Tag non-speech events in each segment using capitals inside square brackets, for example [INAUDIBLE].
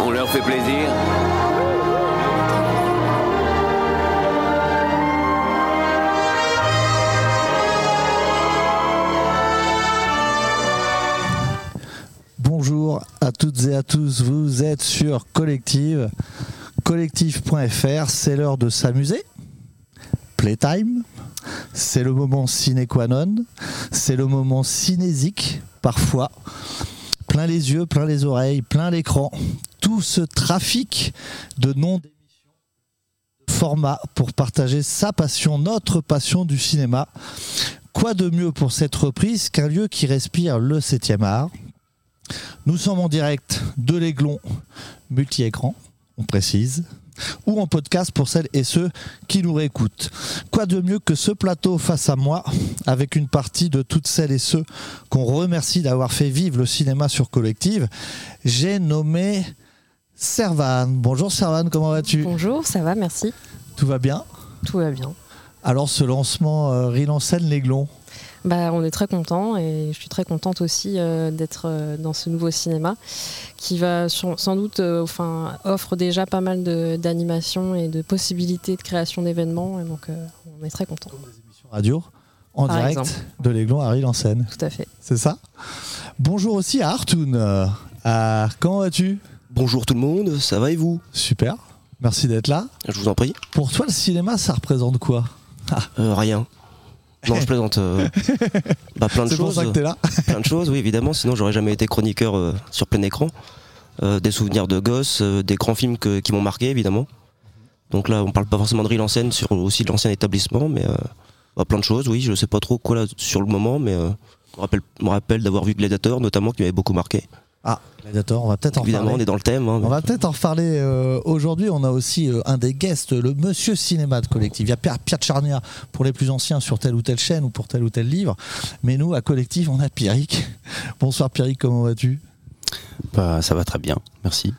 On leur fait plaisir. Bonjour à toutes et à tous, vous êtes sur Collective, collective.fr, c'est l'heure de s'amuser. Playtime, c'est le moment sine qua non, c'est le moment cinésique parfois. Plein les yeux, plein les oreilles, plein l'écran. Tout ce trafic de noms d'émissions, de formats pour partager sa passion, notre passion du cinéma. Quoi de mieux pour cette reprise qu'un lieu qui respire le 7e art? Nous sommes en direct de l'Aiglon multi-écran, on précise, ou en podcast pour celles et ceux qui nous réécoutent. Quoi de mieux que ce plateau face à moi, avec une partie de toutes celles et ceux qu'on remercie d'avoir fait vivre le cinéma sur Collective. J'ai nommé Servan. Bonjour Servan, comment vas-tu? Bonjour, ça va, merci. Tout va bien? Tout va bien. Alors ce lancement euh, Rille en scène l'Aiglon, Bah, on est très content et je suis très contente aussi euh, d'être euh, dans ce nouveau cinéma qui va sur- sans doute, euh, enfin, offre déjà pas mal de- d'animations et de possibilités de création d'événements et donc euh, on est très content. émission radio, en Par direct exemple. de l'Aiglon à Rille en scène. Tout à fait. C'est ça? Bonjour aussi à Artoun. Euh, à- comment vas-tu? Bonjour tout le monde, ça va et vous? Super. Merci d'être là. Je vous en prie. Pour toi, le cinéma, ça représente quoi? Euh, rien. Non, je plaisante. euh, [LAUGHS] bah, plein de C'est pour choses. ça que t'es là. [LAUGHS] plein de choses, oui, évidemment. Sinon, j'aurais jamais été chroniqueur euh, sur plein écran. Euh, des souvenirs de gosses, euh, des grands films que- qui m'ont marqué, évidemment. Donc là, on parle pas forcément de Rille en scène, sur aussi de l'ancien établissement, mais euh, bah, plein de choses, oui. Je sais pas trop quoi là sur le moment, mais euh, je me rappelle, me rappelle d'avoir vu Gladiator, notamment, qui m'avait beaucoup marqué. Ah, Gladiator, on va peut-être en évidemment, on reparler. est dans le thème. hein, mais- On va peut-être en reparler euh, aujourd'hui. On a aussi euh, un des guests, le monsieur cinéma de collectif. Il y a Pierre, Pierre Charnia pour les plus anciens sur telle ou telle chaîne ou pour tel ou tel livre. Mais nous, à collectif, on a Pierrick. [LAUGHS] Bonsoir Pierrick, comment vas-tu? Bah, ça va très bien, merci.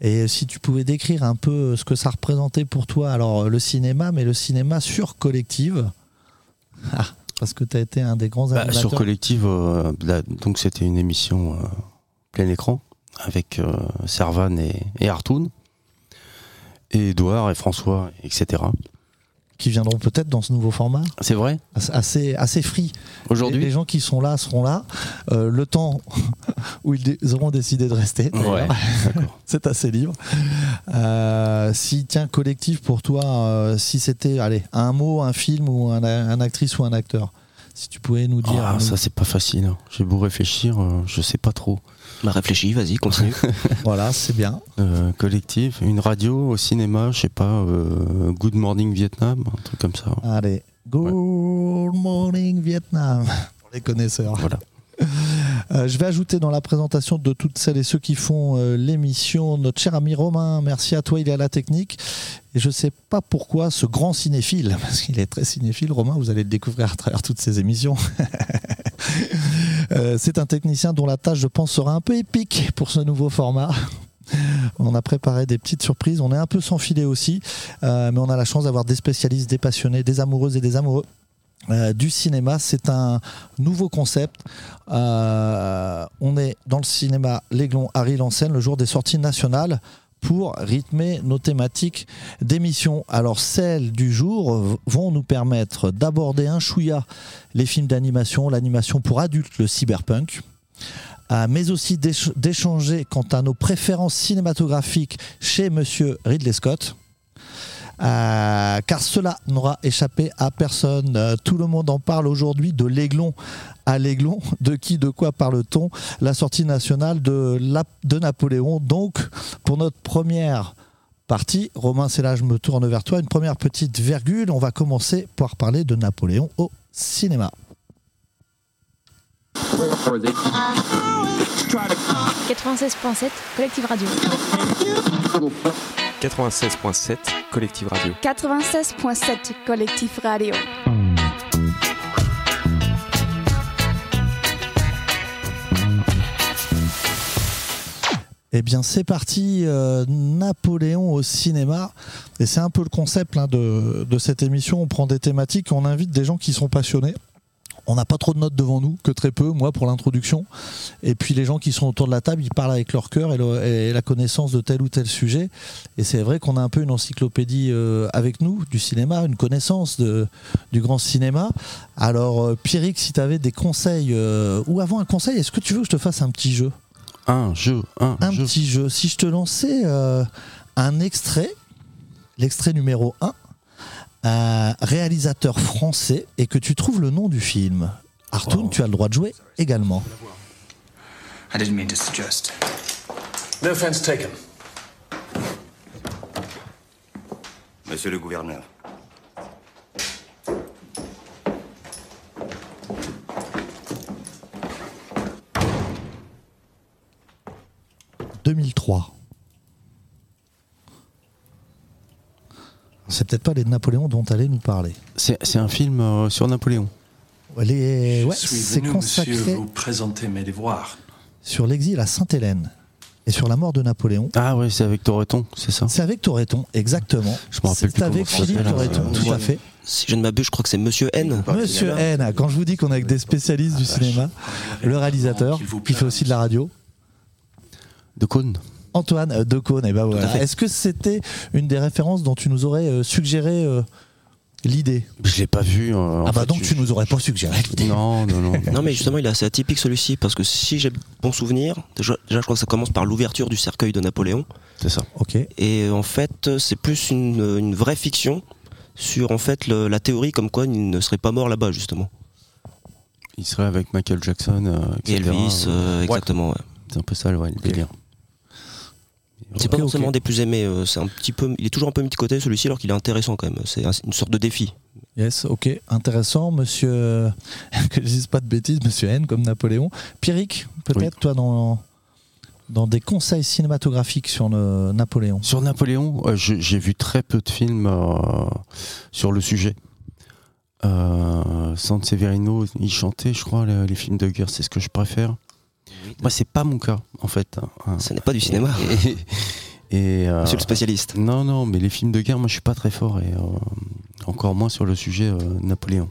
Et si tu pouvais décrire un peu ce que ça représentait pour toi, alors le cinéma, mais le cinéma sur collective. Ah, parce que tu as été un des grands Bah, animateurs. sur Collective, euh, là, donc c'était une émission euh, plein écran avec euh, Servan et, et Artoun, et Edouard et François, etc. qui viendront peut-être dans ce nouveau format, C'est vrai assez, assez free. Aujourd'hui les gens qui sont là seront là. Euh, le temps [LAUGHS] où ils, auront décidé de rester. Ouais, [LAUGHS] c'est assez libre. Euh, si, tiens, collectif pour toi, euh, si c'était, allez, un mot, un film ou un, un actrice ou un acteur, si tu pouvais nous dire. Ah, nous- ça, c'est pas facile. hein. J'ai beau réfléchir, euh, je sais pas trop. Bah, réfléchis, vas-y, continue. [LAUGHS] Voilà, c'est bien. Euh, collective, une radio, au cinéma, je sais pas, euh, Good Morning Vietnam, un truc comme ça. Allez, good morning Vietnam, [LAUGHS] pour les connaisseurs. Voilà. Euh, je vais ajouter dans la présentation de toutes celles et ceux qui font euh, l'émission notre cher ami Romain. Merci à toi, il est à la technique. Et je ne sais pas pourquoi ce grand cinéphile, [LAUGHS] parce qu'il est très cinéphile, Romain, vous allez le découvrir à travers toutes ces émissions. Euh, C'est un technicien dont la tâche, je pense, sera un peu épique pour ce nouveau format. On a préparé des petites surprises, on est un peu sans filet aussi, euh, mais on a la chance d'avoir des spécialistes, des passionnés, des amoureuses et des amoureux euh, du cinéma. C'est un nouveau concept. On est dans le cinéma L'Aiglon en scène le jour des sorties nationales pour rythmer nos thématiques d'émission. Alors celles du jour vont nous permettre d'aborder un chouïa les films d'animation, l'animation pour adultes, le cyberpunk, euh, mais aussi d'éch- d'échanger quant à nos préférences cinématographiques chez Monsieur Ridley Scott. Euh, car cela n'aura échappé à personne. Euh, tout le monde en parle aujourd'hui de l'aiglon à l'aiglon. De qui, de quoi parle-t-on? La sortie nationale de, de Napoléon. Donc, pour notre première partie, Romain, c'est là, je me tourne vers toi. Une première petite virgule. On va commencer par parler de Napoléon au cinéma. 96.7 Collective Radio. 96.7 Collective Radio. 96.7 Collectif Radio. Eh bien, c'est parti, euh, Napoléon au cinéma. Et c'est un peu le concept hein, de, de cette émission. On prend des thématiques et on invite des gens qui sont passionnés. On n'a pas trop de notes devant nous, que très peu, moi pour l'introduction. Et puis les gens qui sont autour de la table, ils parlent avec leur cœur et, le- et la connaissance de tel ou tel sujet. Et c'est vrai qu'on a un peu une encyclopédie euh, avec nous du cinéma, une connaissance de, du grand cinéma. Alors euh, Pierrick, si tu avais des conseils, euh, ou avant un conseil, est-ce que tu veux que je te fasse un petit jeu? Un jeu, un, Un jeu. petit jeu. Si je te lançais euh, un extrait, l'extrait numéro 1, un réalisateur français, et que tu trouves le nom du film. Artoun, tu as le droit de jouer également. I didn't mean to suggest. No offense taken. Monsieur le gouverneur. « 2003 ». C'est peut-être pas les de Napoléon dont tu allais nous parler. C'est un film euh, sur Napoléon. Les- ouais, c'est venu, consacré monsieur, vous présenter mes devoirs. sur l'exil à Sainte-Hélène et sur la mort de Napoléon. Ah ouais, c'est avec Toreton, c'est ça? C'est avec Toreton, exactement. Je me rappelle C'est plus avec Philippe s'appelle, Toreton, tout à fait. Si je ne m'abuse, je crois que c'est Monsieur N. Monsieur N, quand je vous dis qu'on est avec des spécialistes du cinéma, le réalisateur, vous qui fait aussi de la radio, De Cône. Antoine Decaune, et ben voilà. Est-ce que c'était une des références dont tu nous aurais euh, suggéré euh, l'idée? Je l'ai pas vu. euh, Ah bah fait, donc je- tu nous aurais pas suggéré l'idée. Non, non, non. [LAUGHS] Non, mais justement, il est assez atypique celui-ci, parce que si j'ai bon souvenir, déjà, déjà, je crois que ça commence par l'ouverture du cercueil de Napoléon. C'est ça. Ok. Et en fait, c'est plus une, une vraie fiction sur en fait le- la théorie comme quoi il ne serait pas mort là-bas, justement. Il serait avec Michael Jackson. euh, Et etc. Elvis, euh, Ouais, exactement. ouais. C'est un peu ça, ouais, le délire. C'est pas forcément des plus aimés. euh, C'est un petit peu, il est toujours un peu mis de côté celui-ci, alors qu'il est intéressant quand même. C'est un- une sorte de défi. Yes, ok, intéressant, monsieur. [LAUGHS] que je dise pas de bêtises, monsieur N, comme Napoléon. Pierrick, peut-être, toi, dans, dans des conseils cinématographiques sur le Napoléon. Sur Napoléon, euh, je- j'ai vu très peu de films euh, sur le sujet. Euh, Severino, il chantait, je crois, les, les films de guerre, c'est ce que je préfère. Moi, c'est pas mon cas, en fait. Ce n'est pas du cinéma. Et, et, euh, Monsieur le spécialiste. non, non, mais les films de guerre, moi, je suis pas très fort, et euh, encore moins sur le sujet euh, Napoléon.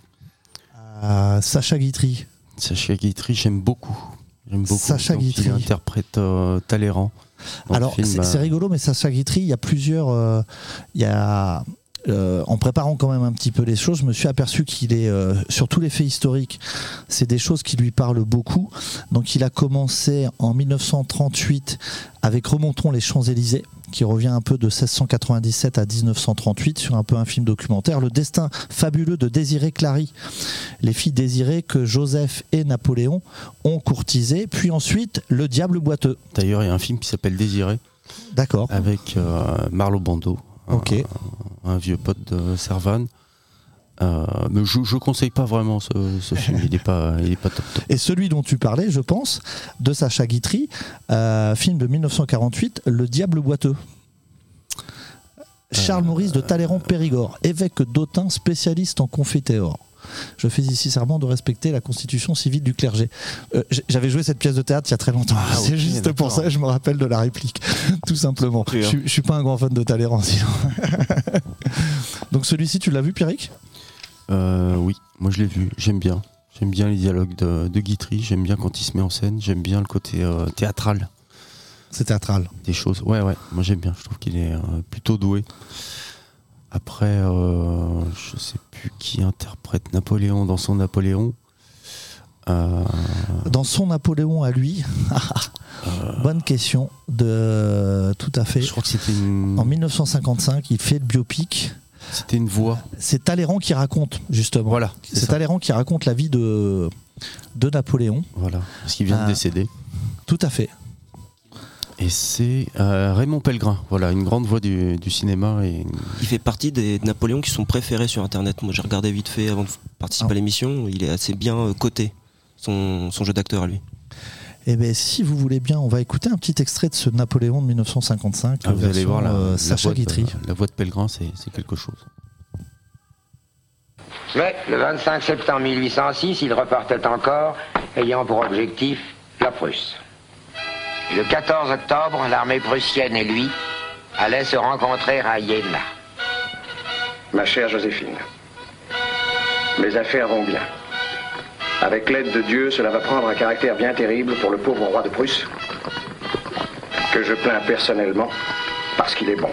Euh, Sacha Guitry. Sacha Guitry, j'aime beaucoup. J'aime beaucoup. Sacha Guitry. Il interprète euh, Talleyrand. Alors, c'est rigolo, mais Sacha Guitry, il y a plusieurs. euh, il y a. euh, en préparant quand même un petit peu les choses, je me suis aperçu qu'il est euh, sur tous les faits historiques, c'est des choses qui lui parlent beaucoup. Donc il a commencé en 1938 avec Remontons les Champs-Élysées, qui revient un peu de 1697 à 1938 sur un peu un film documentaire. Le destin fabuleux de Désiré Clary, les filles désirées que Joseph et Napoléon ont courtisées, puis ensuite Le Diable boiteux. D'ailleurs, il y a un film qui s'appelle Désiré D'accord. avec euh, Marlo Bando, Ok. Un vieux pote de Servan. Euh, mais je, je conseille pas vraiment ce, ce film, il est pas, il est pas top top. Et celui dont tu parlais, je pense, de Sacha Guitry, euh, film de 1948, Le Diable boiteux. Charles Maurice de Talleyrand-Périgord, évêque d'Autun, spécialiste en confiteor. Je fais ici serment de respecter la constitution civile du clergé. Euh, J'avais joué cette pièce de théâtre il y a très longtemps. Ah, [LAUGHS] C'est juste pour ça, je me rappelle de la réplique, [LAUGHS] tout simplement. Je, hein. suis- je suis pas un grand fan de Talleyrand, sinon. [LAUGHS] Donc celui-ci, tu l'as vu, Pierrick? Euh, oui, moi je l'ai vu, j'aime bien. J'aime bien les dialogues de, de Guitry, j'aime bien quand il se met en scène, j'aime bien le côté euh, théâtral C'est théâtral. des choses. Ouais, ouais, moi j'aime bien, je trouve qu'il est euh, plutôt doué. Après, euh, je sais plus qui interprète Napoléon dans son Napoléon. Euh, Dans son Napoléon à lui, [LAUGHS] bonne question, de tout à fait. je crois que c'était une, En 1955, il fait le biopic. c'était une voix. C'est Talleyrand qui raconte, justement. Voilà, c'est. Talleyrand qui raconte la vie de, de Napoléon. Voilà, parce qu'il vient de décéder. Tout à fait. Et c'est euh, Raymond Pellegrin, voilà, une grande voix du, du cinéma. Et Il fait partie des Napoléons qui sont préférés sur Internet. Moi, j'ai regardé vite fait avant de participer Ah. à l'émission. Il est assez bien euh, coté, son, son jeu d'acteur à lui. Et bien, si vous voulez bien, on va écouter un petit extrait de ce Napoléon de 1955. Ah, vous allez voir la, euh, la Sacha voix de, la voix de Pellegrin, c'est c'est quelque chose. Mais le 25 septembre 1806, il repartait encore, ayant pour objectif la Prusse. Le 14 octobre, l'armée prussienne et lui allaient se rencontrer à Iéna. Ma chère Joséphine, mes affaires vont bien. Avec l'aide de Dieu, cela va prendre un caractère bien terrible pour le pauvre roi de Prusse, que je plains personnellement parce qu'il est bon.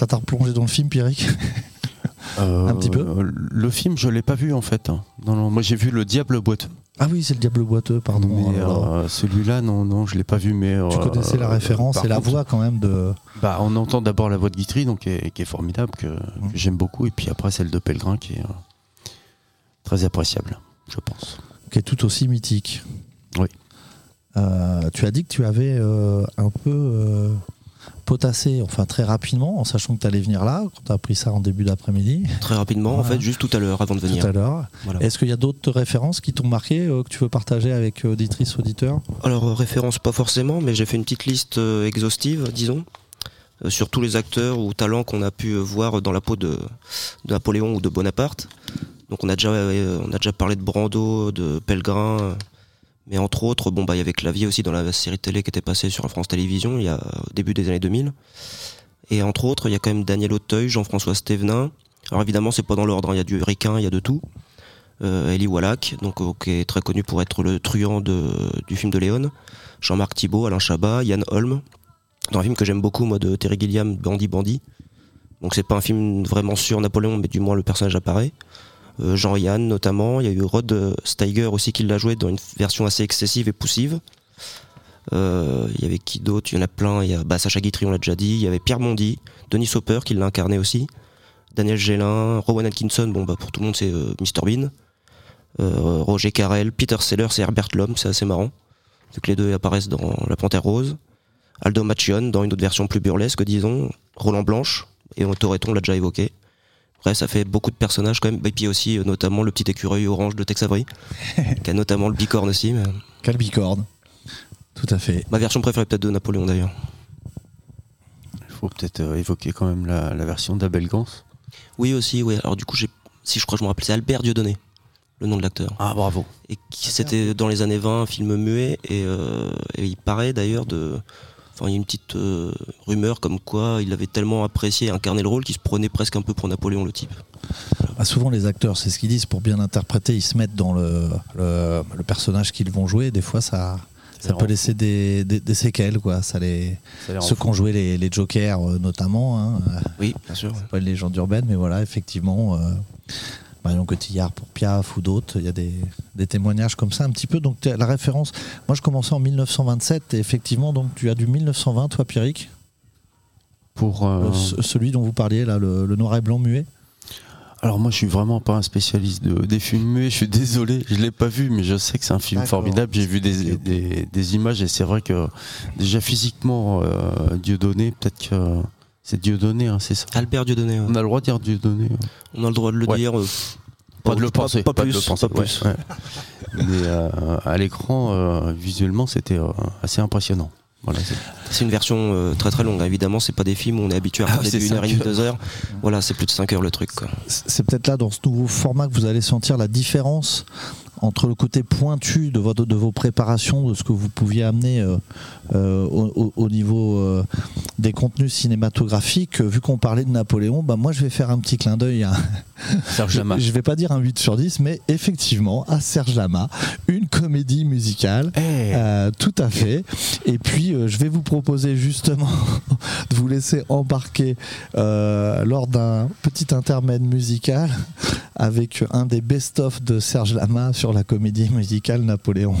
Ça t'a replongé dans le film, Pierrick [LAUGHS] Un petit peu Euh, Le film, je l'ai pas vu en fait. Non, non, moi j'ai vu Le Diable boiteux. Ah oui, c'est le Diable boiteux, pardon. Oh euh, celui-là, non, non, je l'ai pas vu. Mais tu euh, connaissais la référence et la contre, voix quand même de. Bah, on entend d'abord la voix de Guitry, donc qui est, qui est formidable, que, Mmh. que j'aime beaucoup, et puis après celle de Pellegrin, qui est euh, très appréciable, je pense. qui est tout aussi mythique. Oui. Euh, tu as dit que tu avais euh, un peu potassé, enfin très rapidement, en sachant que tu allais venir là, quand tu as appris ça en début d'après-midi, Très rapidement, en fait, juste tout à l'heure, avant de venir. tout à l'heure. Voilà. Est-ce qu'il y a d'autres références qui t'ont marqué, euh, que tu veux partager avec euh, auditrices, auditeurs? Alors, euh, référence pas forcément, mais j'ai fait une petite liste exhaustive, disons, sur tous les acteurs ou talents qu'on a pu voir dans la peau de, de Napoléon ou de Bonaparte. Donc, on a déjà, on a déjà parlé de Brando, de Pellegrin, mais entre autres, bon, bah, il y avait Clavier aussi dans la série télé qui était passée sur France Télévisions il y a au début des années 2000. Et entre autres, il y a quand même Daniel Auteuil, Jean-François Stévenin. Alors évidemment, c'est pas dans l'ordre, hein, il y a du Riquin, il y a de tout. Euh, Eli Wallach, donc, euh, qui est très connu pour être le truand de, du film de Léon. Jean-Marc Thibault, Alain Chabat, Yann Holm. Dans un film que j'aime beaucoup, moi, de Terry Gilliam, Bandit Bandit. Donc c'est pas un film vraiment sur Napoléon, mais du moins le personnage apparaît. Euh, Jean-Yann notamment. Il y a eu Rod Steiger aussi qui l'a joué dans une version assez excessive et poussive. Euh, Il y avait qui d'autre? Il y en a plein. Il y a bah, Sacha Guitry, on l'a déjà dit. Il y avait Pierre Mondy, Denis Soper qui l'a incarné aussi. Daniel Gélin, Rowan Atkinson, bon bah pour tout le monde c'est euh, Mr Bean. Roger Carrel, Peter Sellers et Herbert Lom, c'est assez marrant. Vu que les deux apparaissent dans La Panthère Rose. Aldo Machion dans une autre version plus burlesque, disons. Roland Blanche, et Toreton l'a déjà évoqué. Bref, ça fait beaucoup de personnages quand même. Et puis aussi, euh, notamment, le petit écureuil orange de Tex Avery, [LAUGHS] qui a notamment le bicorne aussi. mais- Quelle bicorne Tout à fait. Ma version préférée peut-être de Napoléon d'ailleurs. Il faut peut-être euh, évoquer quand même la, la version d'Abel Gans. Oui aussi, oui. Alors du coup, j'ai, si je crois que je me rappelle, c'est Albert Dieudonné, le nom de l'acteur. Ah, bravo. Et qui c'était dans les années 20, un film muet, et, euh, et il paraît d'ailleurs de. Enfin, il y a une petite euh, rumeur comme quoi il avait tellement apprécié et incarné le rôle qu'il se prenait presque un peu pour Napoléon, le type. Ah, souvent, les acteurs, c'est ce qu'ils disent, pour bien interpréter, ils se mettent dans le, le, le personnage qu'ils vont jouer. Des fois, ça, ça peut laisser des, des- des séquelles. Quoi. Ça les, Ça ceux qui ont joué les, les Jokers, euh, notamment. Hein, Oui, bien sûr. pas une légende urbaine, mais voilà, effectivement, euh, Marion Cotillard pour Piaf ou d'autres, il y a des, des témoignages comme ça un petit peu. Donc la référence, moi je commençais en 1927, et effectivement, donc tu as du 1920, toi Pierrick, Pour, euh, ce- celui dont vous parliez là, le, le noir et blanc muet? Alors moi je suis vraiment pas un spécialiste de, des films muets, je suis désolé, je l'ai pas vu mais je sais que c'est un film formidable, j'ai vu des, des, des images et c'est vrai que déjà physiquement euh, Dieudonné, peut-être que c'est Dieudonné, hein, c'est ça Albert Dieudonné, ouais. On a le droit de dire Dieudonné hein. on a le droit de le Ouais. dire. euh, Pas de le penser, pas, pas de plus, le penser, pas plus. ouais, ouais. Mais euh, à l'écran, euh, visuellement, c'était euh, assez impressionnant. Voilà, c'est- une version euh, très très longue, hein. évidemment, c'est pas des films où on est habitué à Ah, regarder d'une heure et demie, cinq deux heures. Voilà, c'est plus de 5 heures le truc. C'est peut-être là, dans ce nouveau format, que vous allez sentir la différence entre le côté pointu de, votre, de vos préparations, de ce que vous pouviez amener euh, euh, au, au- au niveau euh, des contenus cinématographiques. Vu qu'on parlait de Napoléon, bah moi je vais faire un petit clin d'œil à, [LAUGHS] Serge Lama. Je vais pas dire un 8 sur 10, mais effectivement, à Serge Lama, une comédie musicale. Eh. Tout à fait. Et puis, je vais vous proposer justement [LAUGHS] de vous laisser embarquer lors d'un petit intermède musical avec un des best-of de Serge Lama sur la comédie musicale Napoléon.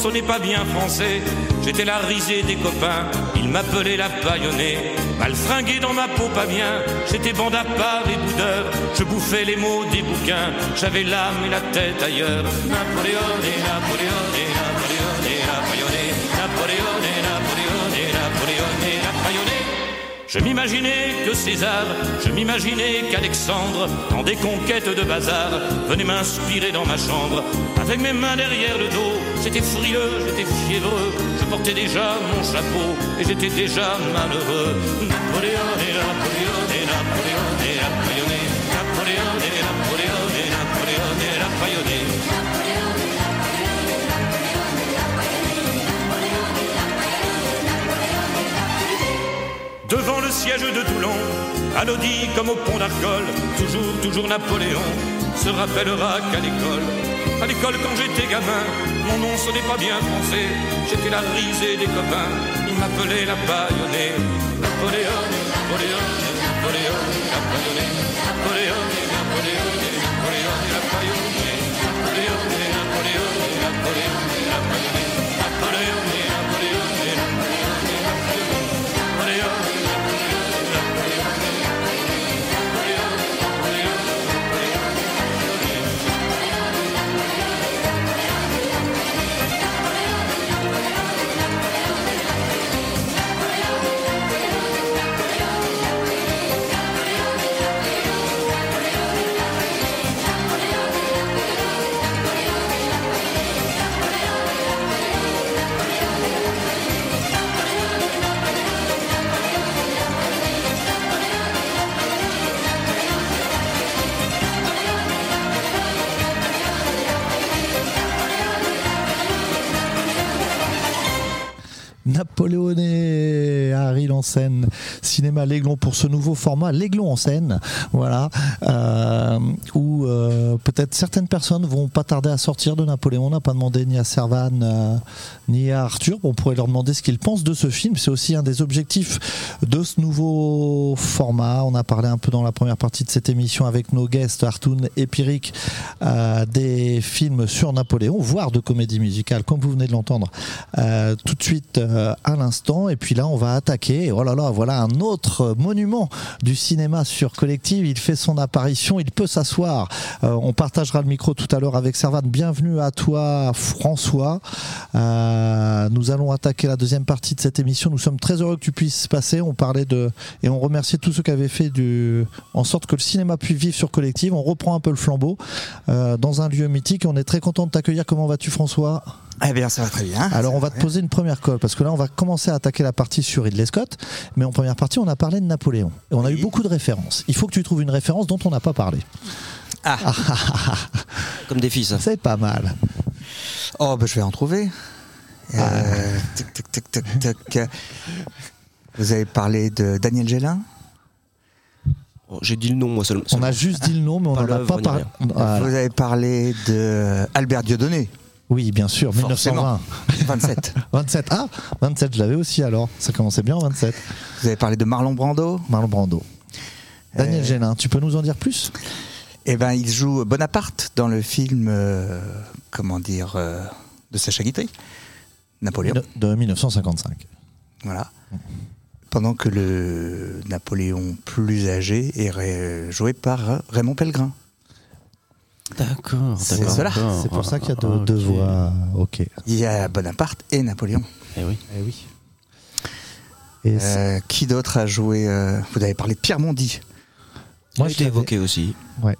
Sonnait pas bien français. J'étais la risée des copains, ils m'appelaient la paillonnée. Mal fringué dans ma peau pas bien, j'étais bande à part et boudeur. Je bouffais les mots des bouquins, j'avais l'âme et la tête ailleurs. Napoléon Napoléon Napoléon Napoléon Napoléon Napoléon je m'imaginais que César, je m'imaginais qu'Alexandre, dans des conquêtes de bazar, venait m'inspirer dans ma chambre, avec mes mains derrière le dos. J'étais frileux, j'étais fiévreux, je portais déjà mon chapeau, et j'étais déjà malheureux. Siège de Toulon, anodie comme au pont d'Arcole, toujours, toujours Napoléon se rappellera qu'à l'école, à l'école quand j'étais gamin, mon nom sonnait pas bien français, j'étais la risée des copains, ils m'appelaient la baïonnée. Napoléon, Napoléon, Napoléon, Napoléon, Napoléon, Napoléon, Napoléonais, Harry en scène, cinéma L'Aiglon pour ce nouveau format, L'Aiglon en scène, voilà, euh, où euh, peut-être certaines personnes vont pas tarder à sortir de Napoléon. On n'a pas demandé ni à Servan euh, ni à Arthur. On pourrait leur demander ce qu'ils pensent de ce film. C'est aussi un des objectifs de ce nouveau format. On a parlé un peu dans la première partie de cette émission avec nos guests, Artoun et Pyric, des films sur Napoléon, voire de comédie musicale, comme vous venez de l'entendre tout de suite à l'instant. Et puis là, on va attaquer. Oh là là, voilà un autre monument du cinéma sur Collective. Il fait son apparition. Il peut s'asseoir. Euh, on partagera le micro tout à l'heure avec Servan. Bienvenue à toi, François. Euh, nous allons attaquer la deuxième partie de cette émission. Nous sommes très heureux que tu puisses passer. On parlait de et on remerciait tous ceux qui avaient fait du en sorte que le cinéma puisse vivre sur Collective. On reprend un peu le flambeau euh, dans un lieu mythique. On est très content de t'accueillir. Comment vas-tu, François? Eh bien, ça va très bien. Alors, on va te poser une première colle, parce que là, on va commencer à attaquer la partie sur Ridley Scott. Mais en première partie, on a parlé de Napoléon. Et on a eu beaucoup de références. Il faut que tu trouves une référence dont on n'a pas parlé. Ah. Comme des fils. C'est pas mal. Oh, ben, je vais en trouver. Euh, Vous avez parlé de Daniel Gélin? Oh, J'ai dit le nom, moi seulement. On a juste dit le nom, mais on n'en a pas parlé. Vous avez parlé de Albert Dieudonné oui, bien sûr, 1920. 27. 27. Ah, 27, je l'avais aussi alors. Ça commençait bien en 27. Vous avez parlé de Marlon Brando Marlon Brando. Daniel euh... Génin, tu peux nous en dire plus? Eh ben, il joue Bonaparte dans le film, euh, comment dire, euh, de Sacha Guitry, Napoléon. De, de 1955. Voilà. Pendant que le Napoléon plus âgé est joué par Raymond Pellegrin. D'accord, c'est cela. C'est pour ça qu'il y a deux, deux voix. Ok. Il y a Bonaparte et Napoléon. Eh oui. Eh oui. Et euh, qui d'autre a joué euh, Vous avez parlé de Pierre Mondy. Moi, je l'ai évoqué aussi. Ouais.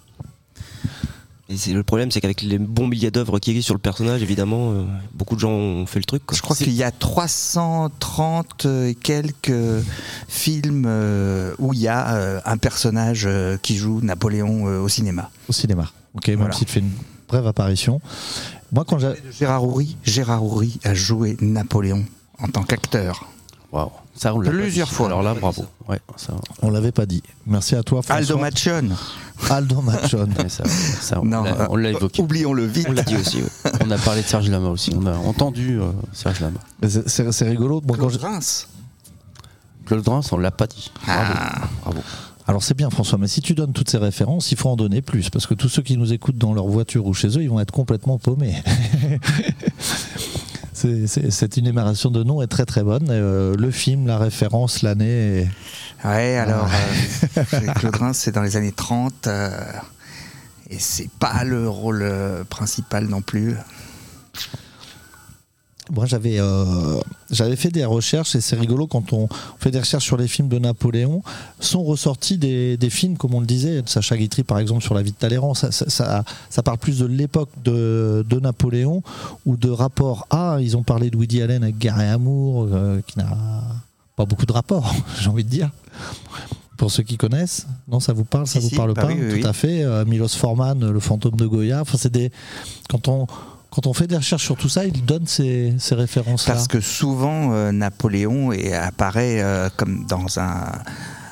Et le problème, c'est qu'avec les bons milliers d'œuvres qui existent sur le personnage, évidemment, euh, beaucoup de gens ont fait le truc. Quoi. Je crois qu'il y a 330 et quelques films euh, où il y a euh, un personnage qui joue Napoléon au cinéma. Au cinéma. Ok, même voilà. s'il fait une brève apparition. Moi, quand j'ai Gérard Houry, Gérard Houry a joué Napoléon en tant qu'acteur. Waouh. Ça, on Plusieurs fois. Alors là, bravo. Ouais, ça... On l'avait pas dit. Merci à toi, François. Aldo Machon. Aldo Machon. ça, ça, non, on l'a évoqué. Oublions-le vite. On l'a dit aussi. Ouais. on a parlé de Serge Lama aussi. On a entendu euh, Serge Lama. C'est rigolo. Bon, Claude Reims. Claude Reims, on l'a pas dit. Bravo. Ah. bravo. Alors c'est bien François, mais si tu donnes toutes ces références, il faut en donner plus, parce que tous ceux qui nous écoutent dans leur voiture ou chez eux, ils vont être complètement paumés. [LAUGHS] C'est- c'est- Cette énumération de noms est très très bonne. Euh, le film, la référence, l'année. et- Ouais, alors, Ah. euh, Claude Reims, c'est dans les années 30. euh, et c'est pas le rôle euh, principal non plus. Moi, j'avais euh, j'avais fait des recherches et c'est rigolo quand on fait des recherches sur les films de Napoléon. Sont ressortis des, des films, comme on le disait, de Sacha Guitry par exemple sur la vie de Talleyrand. Ça, ça, ça- ça parle plus de l'époque de, de Napoléon ou de rapport à. Ils ont parlé de Woody Allen avec Guerre et Amour, euh, qui n'a pas beaucoup de rapport, [LAUGHS] j'ai envie de dire. Pour ceux qui connaissent, non, ça vous parle, ça Si, vous si, parle bah pas oui, oui, Tout oui. à fait. Euh, Milos Forman, le fantôme de Goya. Enfin, c'est des quand on quand on fait des recherches sur tout ça, il donne ces, ces références-là. Parce que souvent, euh, Napoléon est- apparaît euh, comme dans un,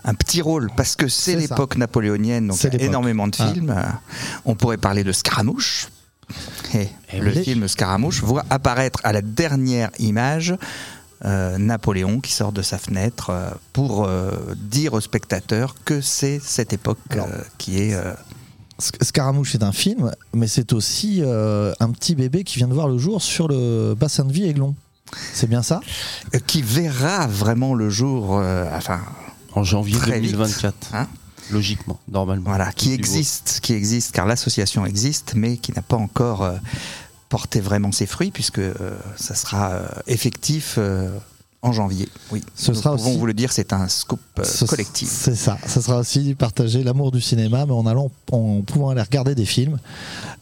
un petit rôle, parce que c'est l'époque napoléonienne, donc il y a énormément de Ah. films. Euh, On pourrait parler de Scaramouche. Et Eh le film Scaramouche voit apparaître à la dernière image euh, Napoléon qui sort de sa fenêtre euh, pour euh, dire aux spectateurs que c'est cette époque euh, qui est... Sc- Scaramouche est un film, mais c'est aussi euh, un petit bébé qui vient de voir le jour sur le bassin de vie Aiglon. C'est bien ça? Euh, qui verra vraiment le jour, euh, enfin, En janvier Très vite. 2024. Hein? Logiquement, normalement. voilà, qui existe, qui existe, car l'association existe, mais qui n'a pas encore euh, porté vraiment ses fruits, puisque euh, ça sera euh, effectif euh, en janvier. Oui, Ce nous sera pouvons aussi- vous le dire, c'est un scoop euh, Ce- collectif. C'est ça. Ça sera aussi partager l'amour du cinéma, mais en allant, en pouvant aller regarder des films.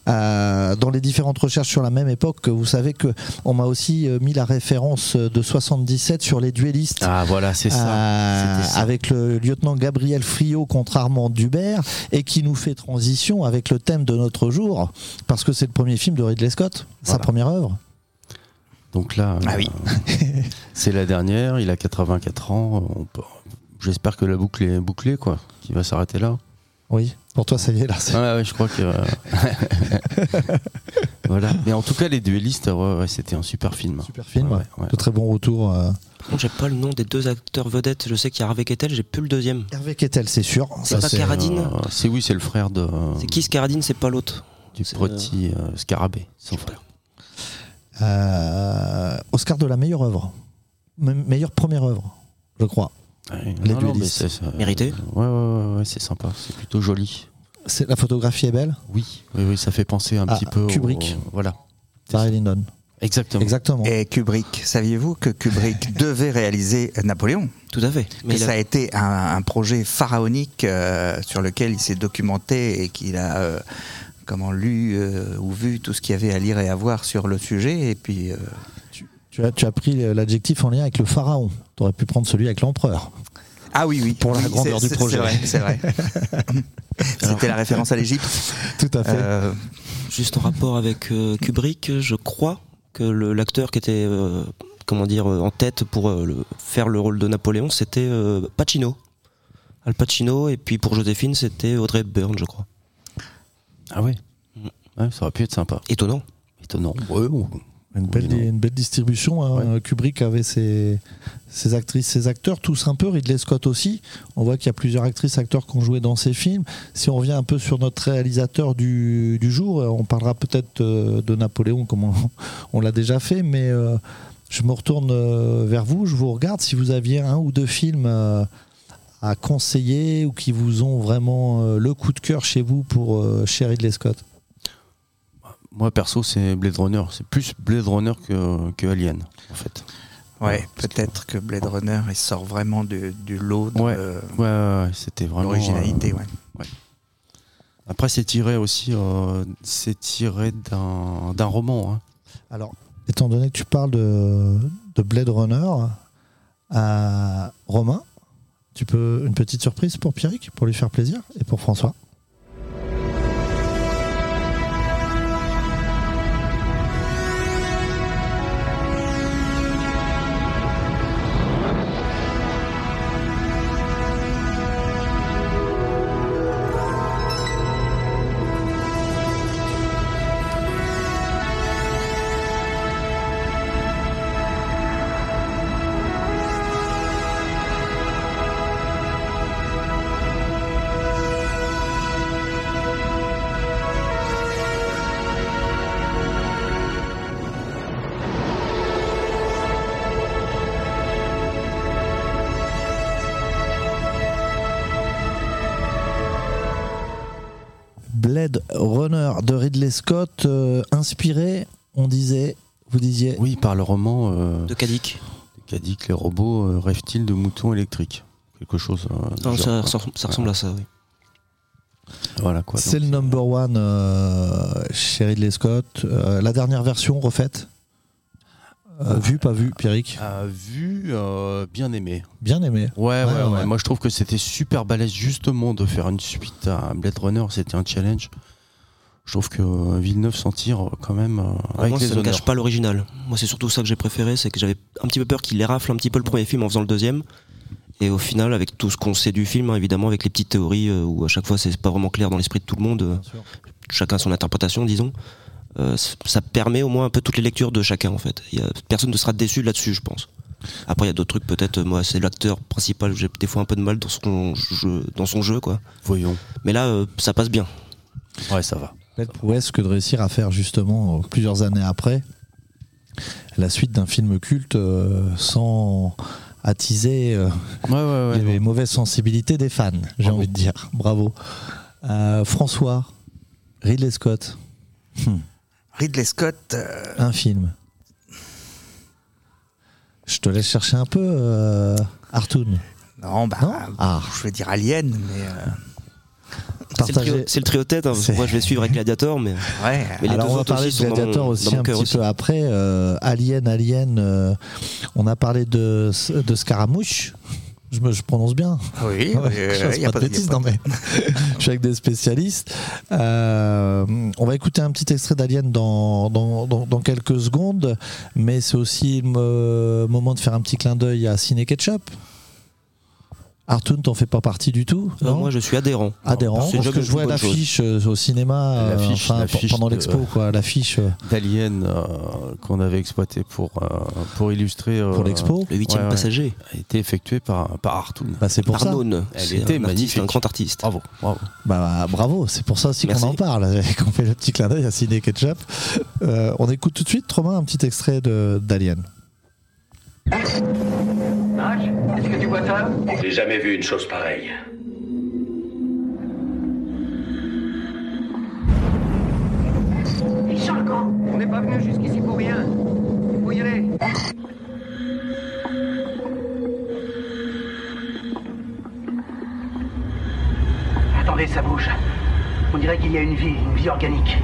Euh, dans les différentes recherches sur la même époque, vous savez que on m'a aussi euh, mis la référence de 77 sur les duellistes. Ah voilà, c'est ça. Euh, avec le lieutenant Gabriel Friot contre Armand Dubert et qui nous fait transition avec le thème de notre jour parce que c'est le premier film de Ridley Scott, sa première œuvre. Donc là, Ah oui. euh, c'est la dernière. Il a 84 ans. peut- J'espère que la boucle est bouclée, quoi. Qui va s'arrêter là. Oui, pour toi ça y est là. ouais, je crois que. euh, [LAUGHS] voilà. Mais en tout cas, les duellistes, ouais, ouais, c'était un super film. Super film, Ouais, ouais. ouais. de très bons retours. euh. Par contre, j'ai pas le nom des deux acteurs vedettes. Je sais qu'il y a Harvey Keitel, j'ai plus le deuxième. Hervé Kettel, c'est sûr. C'est pas Carradine Euh, c'est oui, c'est le frère de, C'est qui Scaradine C'est pas l'autre. du petit euh, scarabée, son frère. Euh, Oscar de la meilleure œuvre, Me- meilleure première œuvre, je crois. Ouais, Les non, c'est- c'est- Mérité? Ouais, ouais, ouais, ouais, c'est sympa. C'est plutôt joli. La photographie est belle? Oui, oui, oui, ça fait penser un Ah, petit peu au- Kubrick. voilà. Barry Lyndon. Exactement. Exactement. Et Kubrick, saviez-vous que Kubrick [LAUGHS] devait réaliser Napoléon? Tout à fait. que Mais il ça a- a été un, un projet pharaonique euh, sur lequel il s'est documenté et qu'il a euh, comment lu euh, ou vu tout ce qu'il y avait à lire et à voir sur le sujet et puis euh, Tu as, tu as pris l'adjectif en lien avec le pharaon. Tu aurais pu prendre celui avec l'empereur. ah oui oui Pour la oui, grandeur du projet. c'est vrai, c'est vrai. [LAUGHS] c'était la référence à l'Égypte [LAUGHS] Tout à fait. Euh, Juste en rapport avec euh, Kubrick, je crois que l'acteur qui était euh, comment dire en tête pour euh, le- faire le rôle de Napoléon, c'était euh, Pacino. Al Pacino et puis pour Joséphine, c'était Audrey Byrne, je crois. Ah ouais. Ouais, ça aurait pu être sympa. Étonnant. Étonnant. Ouais, ou- Une belle, Oui, non. une belle distribution. hein. Kubrick avait ses, ses actrices, ses acteurs, tous un peu. Ridley Scott aussi. On voit qu'il y a plusieurs actrices, acteurs qui ont joué dans ses films. Si on revient un peu sur notre réalisateur du, du jour, euh, on parlera peut-être euh, de Napoléon comme on, [LAUGHS] on l'a déjà fait, mais euh, je me retourne vers vous. Je vous regarde si vous aviez un ou deux films euh, à conseiller ou qui vous ont vraiment euh, le coup de cœur chez vous pour euh, chez Ridley Scott? Moi, perso, c'est Blade Runner. C'est plus Blade Runner que, que Alien, en fait. ouais peut-être que Blade Runner il sort vraiment du, du lot de Ouais. Ouais, ouais, ouais, c'était vraiment. l'originalité euh, ouais. Après, c'est tiré aussi. euh, c'est tiré d'un d'un roman. hein. Alors, étant donné que tu parles de, de Blade Runner, à Romain, tu peux une petite surprise pour Pierrick, pour lui faire plaisir, et pour François. Scott, euh, inspiré, on disait, vous disiez. Oui, par le roman. euh, De Kadik. Kadik, les robots euh, rêvent-ils de moutons électriques? Quelque chose. euh, Non, genre, ça, quoi. ça- ça ressemble à ça, oui. Voilà quoi. C'est le number one euh, chez Ridley Scott. Euh, la dernière version refaite? Euh, vu, pas vu, Pierrick? Euh, vu, euh, bien aimé. Bien aimé. Ouais, ouais, Ouais, ouais, ouais. Moi, je trouve que c'était super balèze, justement, de faire une suite à Blade Runner. C'était un challenge. Je trouve que euh, Villeneuve s'en tire euh, quand même euh, avec Moi, les ça ne cache pas l'original. Moi, c'est surtout ça que j'ai préféré, c'est que j'avais un petit peu peur qu'il les rafle un petit peu le premier film en faisant le deuxième. Et au final, avec tout ce qu'on sait du film, hein, évidemment, avec les petites théories euh, où à chaque fois c'est pas vraiment clair dans l'esprit de tout le monde, euh, chacun son interprétation, disons, euh, ça permet au moins un peu toutes les lectures de chacun en fait. Il y a, personne ne sera déçu là-dessus, je pense. Après, il y a d'autres trucs, peut-être, moi, c'est l'acteur principal, j'ai des fois un peu de mal dans son jeu, dans son jeu quoi. Voyons. Mais là, euh, ça passe bien. Ouais, ça va. Belle prouesse que de réussir à faire justement plusieurs années après la suite d'un film culte euh, sans attiser euh, les mauvaises sensibilités des fans, j'ai envie de dire. Bravo. Euh, François, Ridley Scott, Hmm. Ridley Scott. euh, un film. Je te laisse chercher un peu, Artoun. non, bah, Ah. je vais dire Alien, mais. C'est le, trio, c'est le trio tête, hein. Moi je vais suivre avec Gladiator, mais, Ouais. mais les Alors deux on va parler aussi de Gladiator mon- aussi un petit aussi. peu après. Euh, Alien, Alien, euh, on a parlé de, de Scaramouche. Je, me, je prononce bien. Oui, [LAUGHS] Ouais, je fasse y a pas de bêtises, non, mais [LAUGHS] je suis avec des spécialistes. Euh, on va écouter un petit extrait d'Alien dans, dans, dans- dans quelques secondes, mais c'est aussi le mo- moment de faire un petit clin d'œil à Ciné Ketchup. Artoon, t'en fais pas partie du tout non moi je suis adhérent. Adhérent, C'est parce que je vois l'affiche euh, au cinéma, euh, enfin, pendant l'expo, quoi, l'affiche. euh, d'Alien euh, qu'on avait exploité pour, euh, pour illustrer. euh, Pour l'expo Le huitième passager. A été effectué par, par Artoon. Bah, c'est pour ça. Elle c'est était un artiste, magnifique. un grand artiste. Bravo, bravo. Bah, bravo, c'est pour ça aussi qu'on en parle, [LAUGHS] qu'on fait le petit clin d'œil à Ciné Ketchup. Euh, on écoute tout de suite, Romain, un petit extrait de- d'Alien. Est-ce ça J'ai jamais vu une chose pareille. Le camp. On n'est pas venu jusqu'ici pour rien. Il faut y aller. Attendez, ça bouge. On dirait qu'il y a une vie, une vie organique.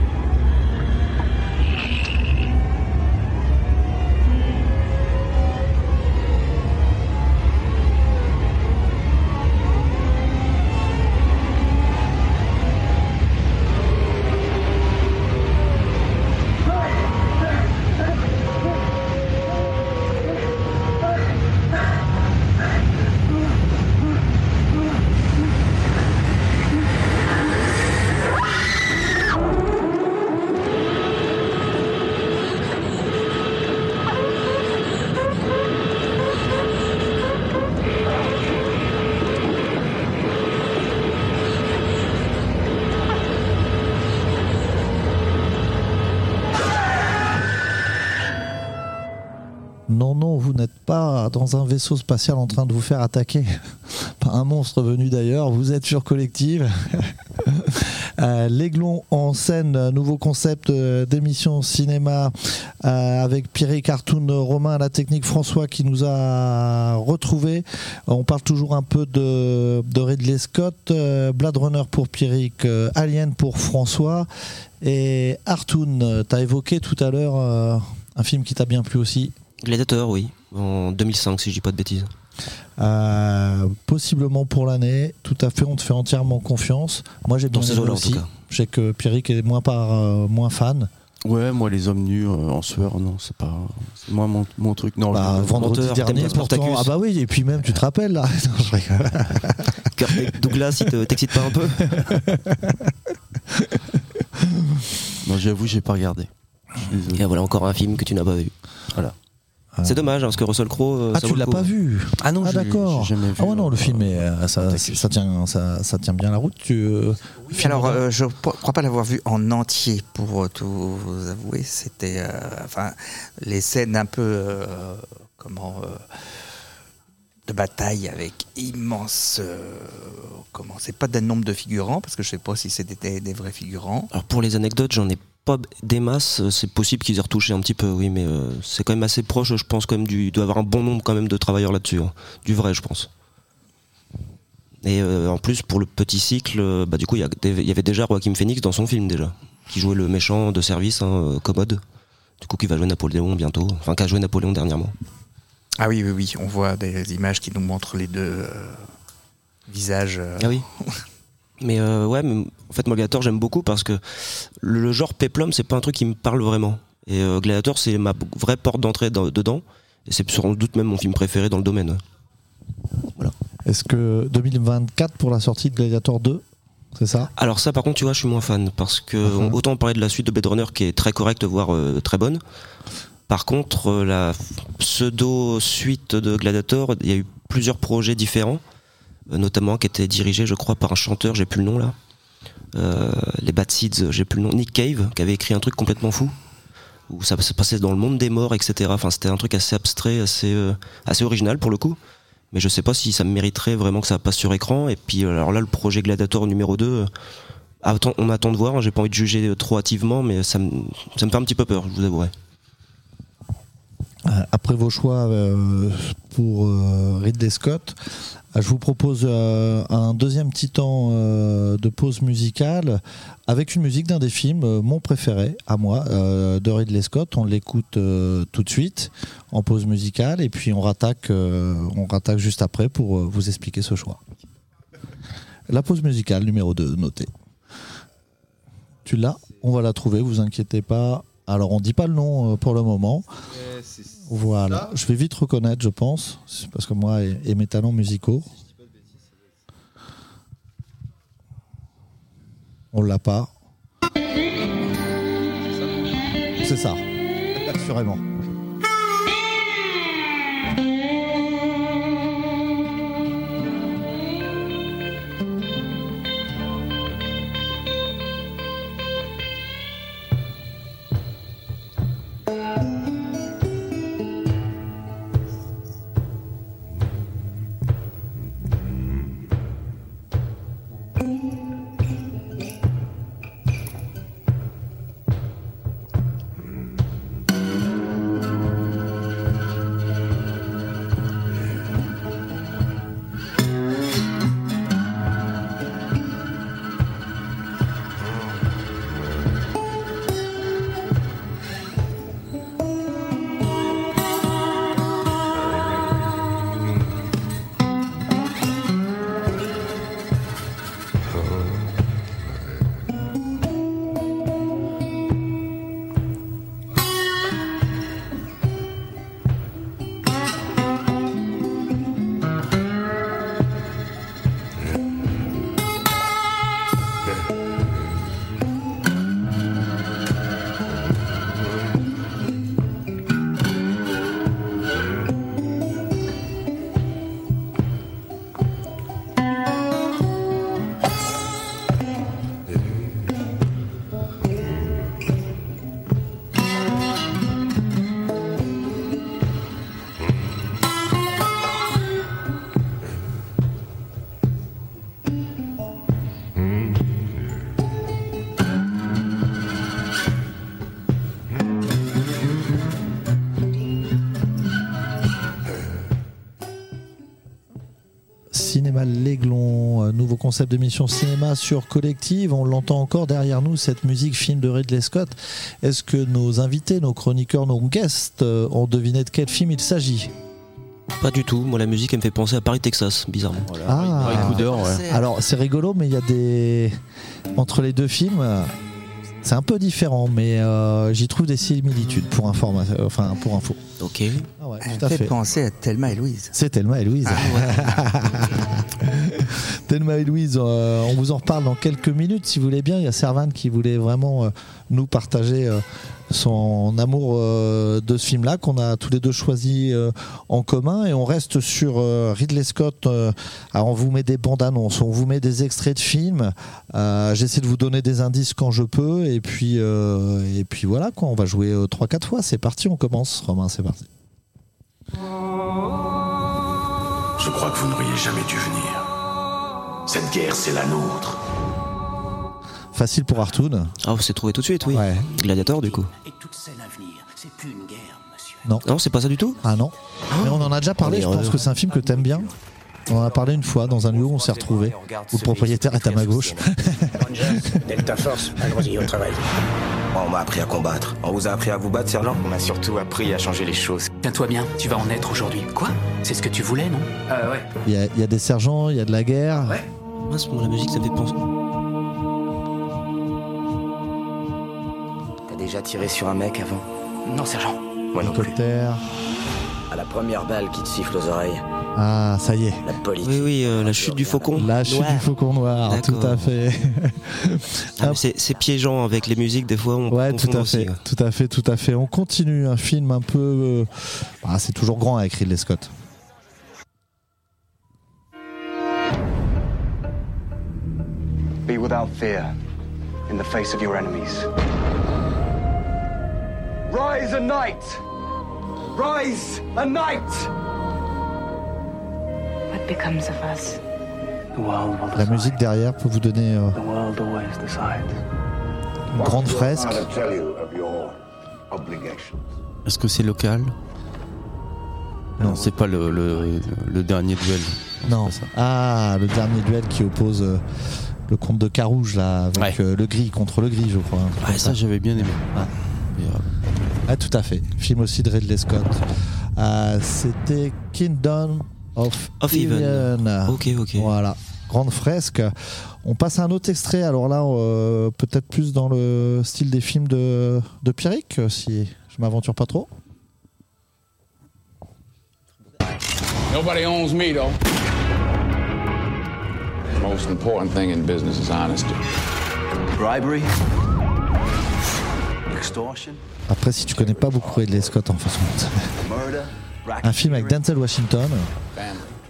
Dans un vaisseau spatial en train de vous faire attaquer [LAUGHS] par un monstre venu d'ailleurs, vous êtes sur Collective. [LAUGHS] Euh, L'Aiglon en scène, euh, nouveau concept euh, d'émission cinéma euh, avec Pierre Cartoon Romain à la technique François qui nous a retrouvés. On parle toujours un peu de, Ridley Scott, euh, Blade Runner pour Pierrick, euh, Alien pour François et Artoon. Tu as évoqué tout à l'heure euh, un film qui t'a bien plu aussi. Gladiator, oui, en 2005 si je dis pas de bêtises. Euh, possiblement pour l'année, tout à fait, on te fait entièrement confiance. Moi j'ai bien Dans ces aimé aussi. Je sais que Pierrick est moins, par, euh, moins fan. Ouais, moi, les hommes nus euh, en sueur, non, c'est pas. C'est moi mon, mon truc. Non, Bah, je- vendredi Menteur, dernier, pourtant. Ah bah oui, et puis même, tu te rappelles là [LAUGHS] Non, je rigole. [LAUGHS] Kirk Douglas, il te- t'excite pas un peu [LAUGHS] Non, j'avoue, j'ai pas regardé. Et voilà encore un film que tu n'as pas vu. Voilà. C'est dommage hein, parce que Russell Crowe. euh, Ah, ça tu l'as pas vu Ah non, Ah d'accord. j'ai jamais vu, Ah ouais, non, le euh, film, est, euh, ça, tient, ça, ça tient bien la route. Tu, euh, Alors, euh, je ne crois pas l'avoir vu en entier, pour euh, tout vous avouer. C'était. euh, enfin, les scènes un peu. euh, comment. euh, de bataille avec immense. euh, comment C'est pas d'un nombre de figurants, parce que je sais pas si c'était des vrais figurants. Alors pour les anecdotes, j'en ai pas des masses. euh, C'est possible qu'ils aient retouché un petit peu, oui, mais euh, c'est quand même assez proche. Je pense quand même du, il doit y avoir un bon nombre quand même de travailleurs là-dessus, hein. du vrai, je pense. Et euh, en plus pour le petit cycle, bah du coup il y, avait déjà Joaquin Phoenix dans son film déjà, qui jouait le méchant de service, hein, commode. Du coup qui va jouer Napoléon bientôt, enfin qui a joué Napoléon dernièrement. Ah oui, oui, oui, on voit des images qui nous montrent les deux euh, visages. Ah oui. [LAUGHS] Mais euh, ouais, mais en fait, moi, Gladiator, j'aime beaucoup parce que le, genre Peplum, c'est pas un truc qui me parle vraiment. Et euh, Gladiator, c'est ma vraie porte d'entrée dans- dedans. Et c'est sans doute même mon film préféré dans le domaine. Est-ce que 2024 pour la sortie de Gladiator 2 C'est ça? Alors ça, par contre, tu vois, je suis moins fan parce que on- autant on parlait de la suite de Blade Runner qui est très correcte, voire euh, très bonne. Par contre, la pseudo suite de Gladiator, il y a eu plusieurs projets différents, notamment qui étaient dirigés, je crois, par un chanteur, j'ai plus le nom là. Euh, les Bad Seeds, j'ai plus le nom. Nick Cave, qui avait écrit un truc complètement fou, où ça se passait dans le monde des morts, etc. Enfin, c'était un truc assez abstrait, assez, euh, assez original pour le coup. Mais je sais pas si ça mériterait vraiment que ça passe sur écran. Et puis, euh, alors là, le projet Gladiator numéro 2, euh, attends- on attend de voir. hein, J'ai pas envie de juger euh, trop hâtivement, mais ça me, ça me fait un petit peu peur, je vous avouerai. Euh, Après vos choix euh, pour euh, Ridley Scott, euh, je vous propose euh, un deuxième petit temps euh, de pause musicale avec une musique d'un des films, euh, mon préféré à moi, de Ridley Scott. On l'écoute tout de suite en pause musicale et puis on rattaque, on rattaque juste après pour vous expliquer ce choix. La pause musicale numéro 2, notée. Tu l'as On va la trouver, vous inquiétez pas. Alors on dit pas le nom pour le moment. Voilà, je vais vite reconnaître, je pense, parce que moi et, et mes talents musicaux. On l'a pas. C'est ça, assurément. Concept d'émission cinéma sur Collective. On l'entend encore derrière nous, cette musique film de Ridley Scott. Est-ce que nos invités, nos chroniqueurs, nos guests euh, ont deviné de quel film il s'agit? Pas du tout. Moi, la musique, elle me fait penser à Paris, Texas, bizarrement. Ah, coup ouais. alors c'est rigolo, mais il y a des. Entre les deux films, c'est un peu différent, mais euh, j'y trouve des similitudes pour, informa- enfin, pour info. Ok. Ah ouais, Elle fait fait. penser à Thelma et Louise. C'est Thelma et Louise. [LAUGHS] Thelma et Louise, euh, on vous en reparle dans quelques minutes si vous voulez bien. Il y a Servan qui voulait vraiment euh, nous partager euh, son amour de ce film-là qu'on a tous les deux choisi en commun et on reste sur Ridley Scott. on vous met des bandes annonces, on vous met des extraits de films. J'essaie de vous donner des indices quand je peux et puis et puis voilà quoi. On va jouer euh, trois quatre fois. C'est parti, on commence. Romain, c'est parti. Je crois que vous n'auriez jamais dû venir. Cette guerre, c'est la nôtre. Facile pour Artoon. Ah, c'est trouvé tout de suite, oui. Ouais. Gladiator, du coup. Et toute scène à venir, c'est plus une guerre, monsieur. Non. Non, c'est pas ça du tout Ah non. Mais on en a déjà parlé, je pense que c'est un film que t'aimes bien. On en a parlé une fois dans un lieu où on s'est retrouvé, où le propriétaire est à ma gauche. Delta Force, allons-y au travail. On m'a appris à combattre. On vous a appris à vous battre, sergent On m'a surtout appris à changer les choses. Tiens-toi bien, tu vas en être aujourd'hui. Quoi C'est ce que tu voulais, non Euh, ouais. Il y, a, il y a des sergents, il y a de la guerre. Ouais. Moi, c'est- la musique, ça me fait penser. T'as déjà tiré sur un mec avant Non, sergent. Moi non plus. À la première balle qui te siffle aux oreilles, Ah, ça y est. la police. Oui, oui, euh, la chute du faucon. La chute du faucon noir, tout à fait. Ah, c'est piégeant avec les musiques, des fois. On peut Ouais, tout à aussi, fait, ouais. tout à fait, tout à fait. On continue un film un peu. euh, ah, c'est toujours grand avec Ridley Scott. Be without fear in the face of your enemies. Rise a knight! Rise a knight! What becomes of us? The world will La musique derrière peut vous donner euh, The world always decides. une grande fresque. Est-ce que c'est local? Non, c'est pas le, le- le dernier duel. Non. Ah, le dernier duel qui oppose euh, le comte de Carouge là, avec euh, le gris contre le gris, je crois. comme ça, j'avais bien aimé. Ah. Ah, tout à fait. Film aussi de Ridley Scott. Euh, C'était Kingdom of, Of Heaven. Heaven. Ok, ok. Voilà. Grande fresque. On passe à un autre extrait. Alors là, euh, peut-être plus dans le style des films de, de Pierrick, si je m'aventure pas trop. Nobody owns me, though. The most important thing in business is honesty. Bribery? Extortion? Après, si tu connais pas beaucoup Ridley Scott en façon. Murder? un film avec Denzel Washington.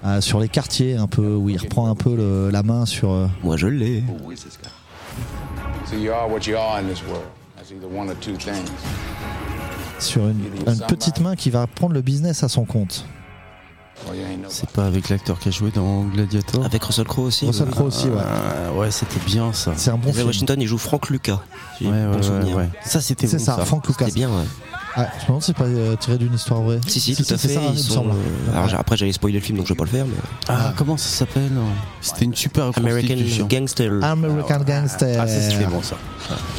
euh, sur les quartiers, un peu, où il reprend un peu le- la main sur. euh, Moi, je l'ai. Who is this guy? So you are what you are in this world. That's either one or two things. sur une, une petite main qui va prendre le business à son compte. C'est pas avec l'acteur qui a joué dans Gladiator Avec Russell Crowe aussi. Russell Crowe aussi, ouais. Ah, ouais, c'était bien ça. C'est un bon film. Washington, il joue Frank Lucas. Ouais, bon ouais, ouais. Ça, c'était C'est bon, ça, Frank Lucas. C'était bien, ouais. Ah, je me demande si c'est pas euh, tiré d'une histoire vraie. Si, si, tout à c'est fait. ça, il ils sont, semble. euh, alors, après, j'allais spoiler le film, donc je vais pas le faire. Mais... Ah, comment ça s'appelle C'était une super American. Gangster. American Gangster. Ah, ça c'était bon ça.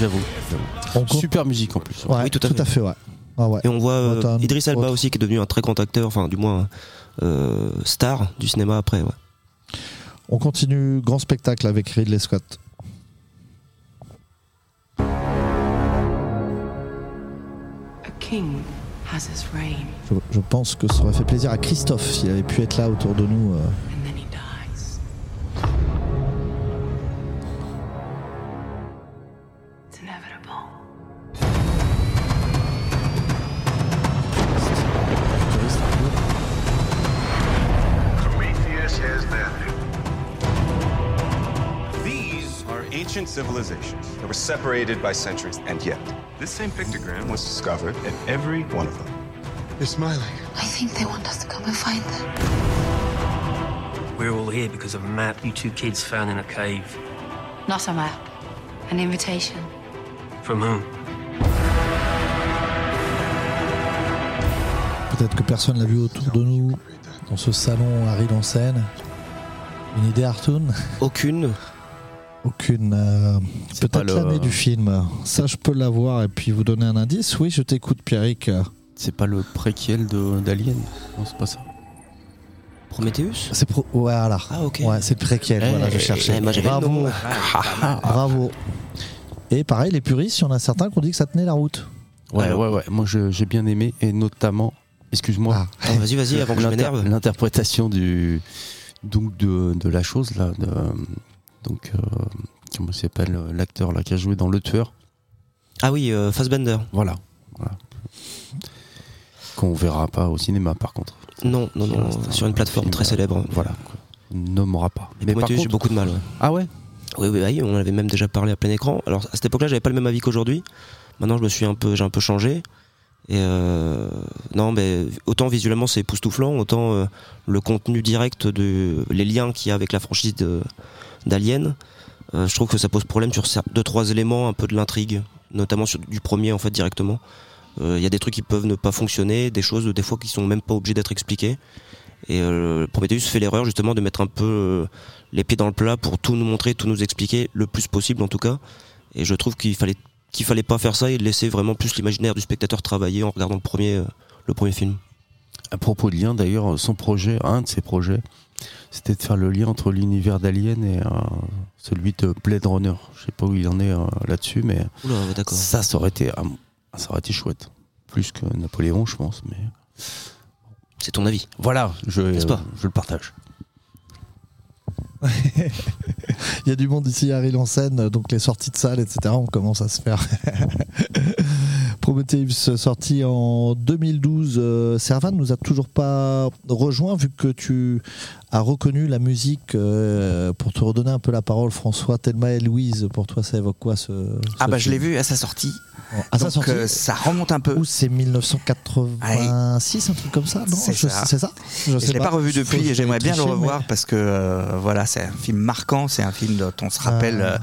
J'avoue. Super musique en plus. Ouais, Oui, tout à fait. ouais. Ah ouais. Et on voit euh, Idris Elba autre. aussi, qui est devenu un très grand acteur, enfin, du moins, euh, star du cinéma après. Ouais. On continue grand spectacle avec Ridley Scott. A king has his reign, Je, je pense que ça aurait fait plaisir à Christophe s'il avait pu être là autour de nous. Civilizations that were separated by centuries, and yet this same pictogram was discovered in every one of them. They're smiling. I think they want us to come and find them. We're all here because of a map you two kids found in a cave. Not a map, an invitation. From whom? Peut-être que personne l'a vu autour de nous dans ce salon Harry en scène. Une idée, Artoon Aucune. Aucune. euh, Peut-être le- l'année du film. Ça, je peux l'avoir et puis vous donner un indice. Oui, je t'écoute, Pierrick. C'est pas le préquel de- d'Alien Non, c'est pas ça. Prometheus C'est pro... Voilà. Ah, ok. Ouais, c'est le préquel. Eh, voilà, je cherchais. eh, moi, j'avais le Bravo. [LAUGHS] Bravo. Et pareil, les puristes, il y en a certains qui ont dit que ça tenait la route. Ouais, Alors. ouais, ouais. Moi, j'ai bien aimé, et notamment, excuse-moi, Ah. [LAUGHS] Ah, vas-y, vas-y, avant que je m'énerve. l'interprétation du donc de, de la chose là, de, donc euh, comment s'appelle euh, l'acteur là qui a joué dans Le Tueur. Ah oui, euh, Fassbender. Voilà, voilà. Qu'on verra pas au cinéma par contre. Non, non, non, un sur une plateforme film, très célèbre. Voilà, quoi. On ne nommera pas. Mais, Mais par Prometheus, j'ai contre, beaucoup de mal. ouais. ah ouais, Oui, oui, oui, on avait même déjà parlé à plein écran. Alors à cette époque-là, j'avais pas le même avis qu'aujourd'hui. Maintenant, je me suis un peu, j'ai un peu changé. Et euh, non, mais autant visuellement c'est époustouflant, autant euh, le contenu direct de les liens qu'il y a avec la franchise d'Alien, euh, je trouve que ça pose problème sur deux trois éléments un peu de l'intrigue, notamment sur du premier en fait directement. Euh, Il y a des trucs qui peuvent ne pas fonctionner, des choses des fois qui sont même pas obligées d'être expliquées. Et euh, Prometheus fait l'erreur justement de mettre un peu euh, les pieds dans le plat pour tout nous montrer, tout nous expliquer le plus possible en tout cas. Et je trouve qu'il fallait qu'il fallait pas faire ça et laisser vraiment plus l'imaginaire du spectateur travailler en regardant le premier euh, le premier film. À propos de lien, d'ailleurs, son projet, un de ses projets, c'était de faire le lien entre l'univers d'Alien et euh, celui de Blade Runner. Je sais pas où il en est euh, là-dessus, mais Oula, ça, ça aurait été, ah, ça aurait été chouette. Plus que Napoléon, je pense, mais C'est ton avis. voilà, je, pas? je le partage. [LAUGHS] Il y a du monde ici à Rille en scène, donc les sorties de salle, etc. On commence à se faire. Prometheus sorti en 2012. Euh, Servan nous a toujours pas rejoint vu que tu as reconnu la musique. euh, pour te redonner un peu la parole, François, Thelma et Louise, pour toi, ça évoque quoi ce, Ah ce bah je l'ai vu à sa sortie. À sa Donc, sortie euh, ça remonte un peu. Ou c'est 1986, un truc comme ça Non, C'est je- ça. Ça Je sais ne l'ai pas revu depuis et j'aimerais bien le revoir mais- parce que euh, voilà, c'est un film marquant, c'est un film dont on se rappelle Euh, euh,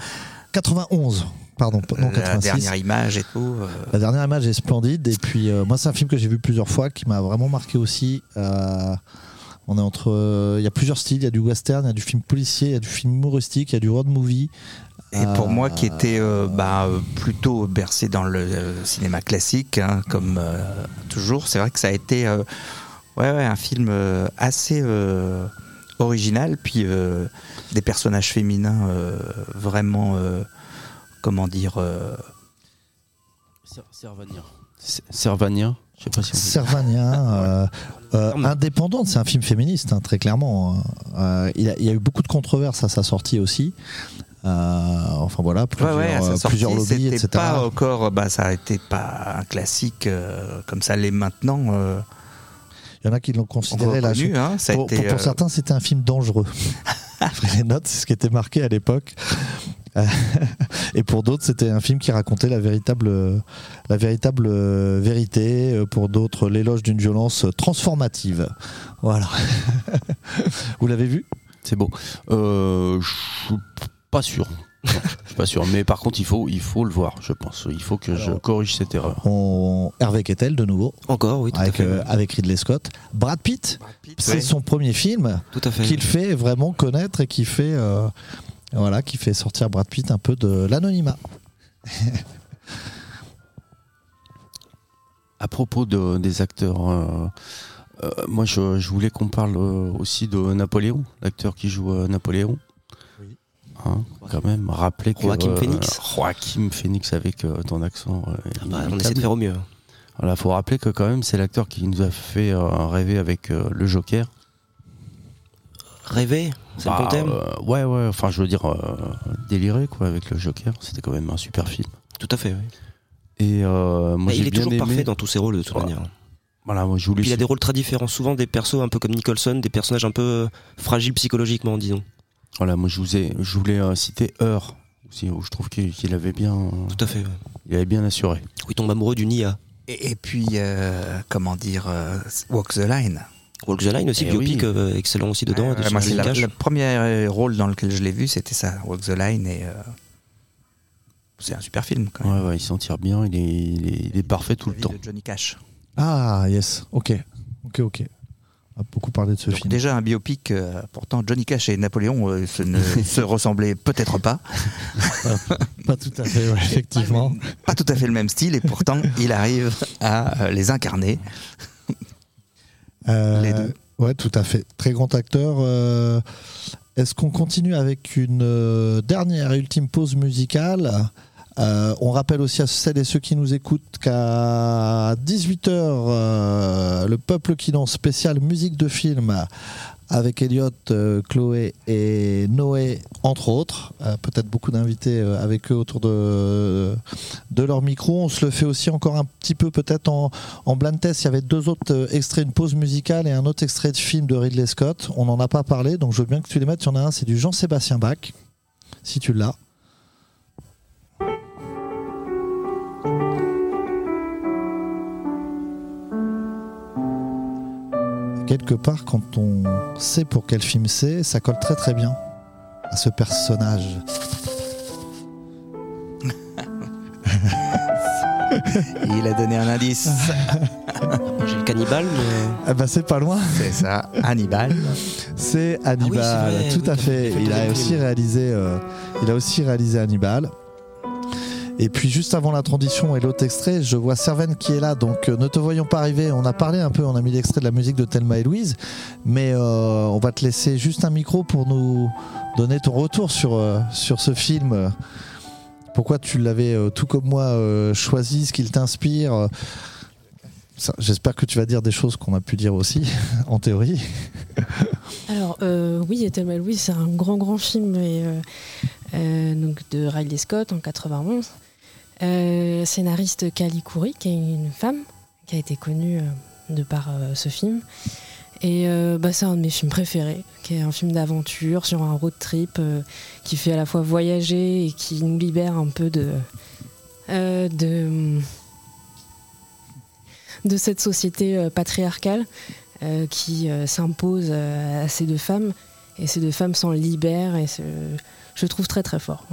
91, pardon, non la 86. dernière image et tout. euh, La dernière image est splendide et puis euh, moi c'est un film que j'ai vu plusieurs fois qui m'a vraiment marqué aussi. Euh, on est entre, il y a plusieurs styles, il y a du western, il y a du film policier, il y a du film humoristique, il y a du road movie. Et pour moi, qui était bah, plutôt bercé dans le cinéma classique, hein, comme toujours, c'est vrai que ça a été ouais, ouais, un film assez original, puis des personnages féminins vraiment, comment dire, euh, Servania. Servania, je sais pas si on dit. Servania, euh, euh, indépendante, c'est un film féministe, hein, très clairement. Euh, il, a, il y a eu beaucoup de controverses à sa sortie aussi. Euh, enfin voilà, plusieurs, ouais, ouais, à sa sortie, plusieurs lobbies, c'était etc. pas encore, bah, ça a été pas un classique euh, comme ça l'est maintenant. euh. Il y en a qui l'ont considéré là. Hein, ça a pour, été, pour- pour certains, c'était un film dangereux. [LAUGHS] Après les notes, c'est ce qui était marqué à l'époque. [LAUGHS] Et pour d'autres, c'était un film qui racontait la véritable, la véritable euh, vérité. Euh, Pour d'autres, l'éloge d'une violence transformative. Voilà. [LAUGHS] Vous l'avez vu? C'est beau. Euh, je suis pas sûr. Non, je suis pas sûr. Mais par contre, il faut, il faut le voir, je pense. Il faut que je corrige cette erreur. On... Hervé Kettel, de nouveau. Encore, oui, tout avec, à fait. euh, avec Ridley Scott. Brad Pitt, c'est ouais. son premier film Tout à fait. qu'il fait vraiment connaître et qui fait, euh, voilà, qui fait sortir Brad Pitt un peu de l'anonymat. À propos de- des acteurs, euh, euh, moi je, je voulais qu'on parle euh, aussi de Napoléon, l'acteur qui joue euh, Napoléon. Hein, quand même, rappeler que Joaquin euh, Phoenix. Joaquin Phoenix avec euh, ton accent. euh, bah, on essaie de faire au mieux. Voilà, faut rappeler que quand même c'est l'acteur qui nous a fait euh, rêver avec euh, le Joker. Rêver, c'est le Bah, bon thème. euh, ouais, ouais. Enfin, je veux dire euh, délirer quoi avec le Joker. C'était quand même un super film. Tout à fait, oui. Et euh, moi j'ai il est bien toujours aimé. parfait dans tous ses rôles de toute Voilà. manière. Voilà, moi je voulais. Puis il a des rôles très différents, souvent des persos un peu comme Nicholson, des personnages un peu euh, fragiles psychologiquement, disons. Voilà, moi je, vous ai, je voulais euh, citer Heure, aussi, où je trouve qu'il avait bien. Tout à fait. ouais. Il avait bien assuré. Où il tombe amoureux du Nia. Et, et puis, euh, comment dire, euh, Walk the Line. Walk the Line aussi, Eh biopic oui. euh, excellent aussi dedans. Son moi, la- Cash. le premier rôle dans lequel je l'ai vu, c'était ça, Walk the Line, et euh, c'est un super film quand même. Ouais, ouais, il s'en tire bien, il est, il est, il est parfait tout le temps. de Johnny Cash. Ah, yes, ok. Ok, ok. On a beaucoup parlé de ce Donc film. déjà un biopic, euh, pourtant Johnny Cash et Napoléon euh, se, ne, [LAUGHS] se ressemblaient peut-être pas. Pas tout à fait, ouais, [LAUGHS] effectivement. Pas tout à fait le même style, et pourtant il arrive à euh, les incarner. Euh, Les deux. Ouais, tout à fait. Très grand acteur. euh, Est-ce qu'on continue avec une euh, dernière et ultime pause musicale? Euh, On rappelle aussi à celles et ceux qui nous écoutent qu'à 18h, le peuple qui danse spécial musique de film avec Elliot, euh, Chloé et Noé, entre autres. Euh, Peut-être beaucoup d'invités euh, avec eux autour de, de leur micro. On se le fait aussi encore un petit peu peut-être en, en blind test. Il y avait deux autres extraits, une pause musicale et un autre extrait de film de Ridley Scott. On n'en a pas parlé, donc je veux bien que tu les mettes. Il y en a un, c'est du Jean-Sébastien Bach, si tu l'as. Quelque part, quand on sait pour quel film c'est, ça colle très très bien à ce personnage. [LAUGHS] Il a donné un indice. [LAUGHS] J'ai le cannibale, mais. Ah bah c'est pas loin. C'est ça, Hannibal. C'est Hannibal, Ah oui, vrai, tout oui, à fait. il fait Il le a aussi réalisé, euh, il a aussi réalisé Hannibal. Et puis juste avant la transition et l'autre extrait, je vois Serven qui est là, donc euh, ne te voyons pas arriver. On a parlé un peu, on a mis l'extrait de la musique de Thelma et Louise, mais euh, on va te laisser juste un micro pour nous donner ton retour sur, euh, sur ce film. Pourquoi tu l'avais tout comme moi choisi, ce qu'il t'inspire. J'espère que tu vas dire des choses qu'on a pu dire aussi, [LAUGHS] en théorie. Alors, oui, Thelma Louise, c'est un grand, grand film et, donc de Riley Scott en 91. Euh, scénariste Kali Kouri, qui est une femme, qui a été connue euh, de par euh, ce film. Et bah, c'est un de mes films préférés, qui est un film d'aventure sur un road trip qui fait à la fois voyager et qui nous libère un peu de, cette société patriarcale qui s'impose à ces deux femmes. Et ces deux femmes s'en libèrent et je trouve très très fort.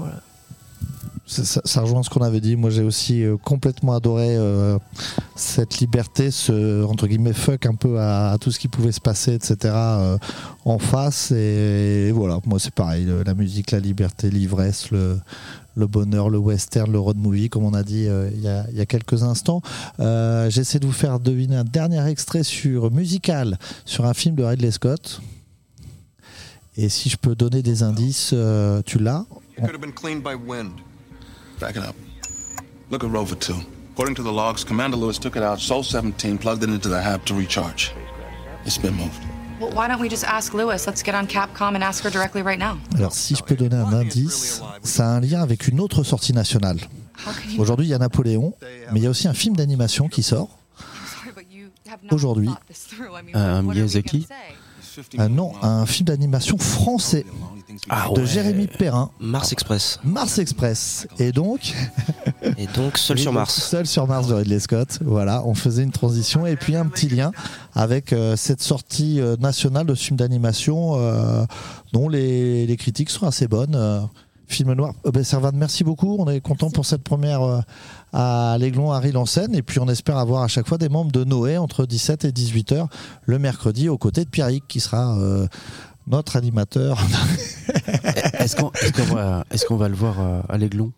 Ça, rejoint ce qu'on avait dit. Moi, j'ai aussi euh, complètement adoré euh, cette liberté, ce entre guillemets fuck un peu à, tout ce qui pouvait se passer, etc. euh, en face. Et, voilà, moi, c'est pareil. la musique, la liberté, l'ivresse, le, bonheur, le western, le road movie, comme on a dit il y, a, quelques instants. J'essaie de vous faire deviner un dernier extrait sur musical sur un film de Ridley Scott. Et si je peux donner des indices, tu l'as Back it up. Look at Rover 2. According to the logs, Commander Lewis took it out, Sol 17 plugged it into the hab to recharge. It's been moved. Well, why don't we just ask Lewis? Let's get on Capcom and ask her directly right now. Alors, si je peux donner un indice, ça a un lien avec une autre sortie nationale. Aujourd'hui, il y a Napoléon, mais il y a aussi un film d'animation qui sort. Aujourd'hui. Un Miyazaki Un non, un film d'animation français Ah de ouais. Jérémy Perrin. Mars Express. Mars Express. Et donc. Et donc, Seul sur Mars. Seul sur Mars de Ridley Scott. Voilà, on faisait une transition et puis un petit lien avec euh, cette sortie euh, nationale de film d'animation euh, dont les, les critiques sont assez bonnes. euh, film noir. Euh, ben, Servan, merci beaucoup. On est content pour cette première euh, à l'Aiglon à en scène et puis on espère avoir à chaque fois des membres de Noé entre 17 et 18 heures le mercredi aux côtés de Pierrick qui sera euh, notre animateur. [LAUGHS] Est-ce qu'on va, le voir euh, à l'Aiglon?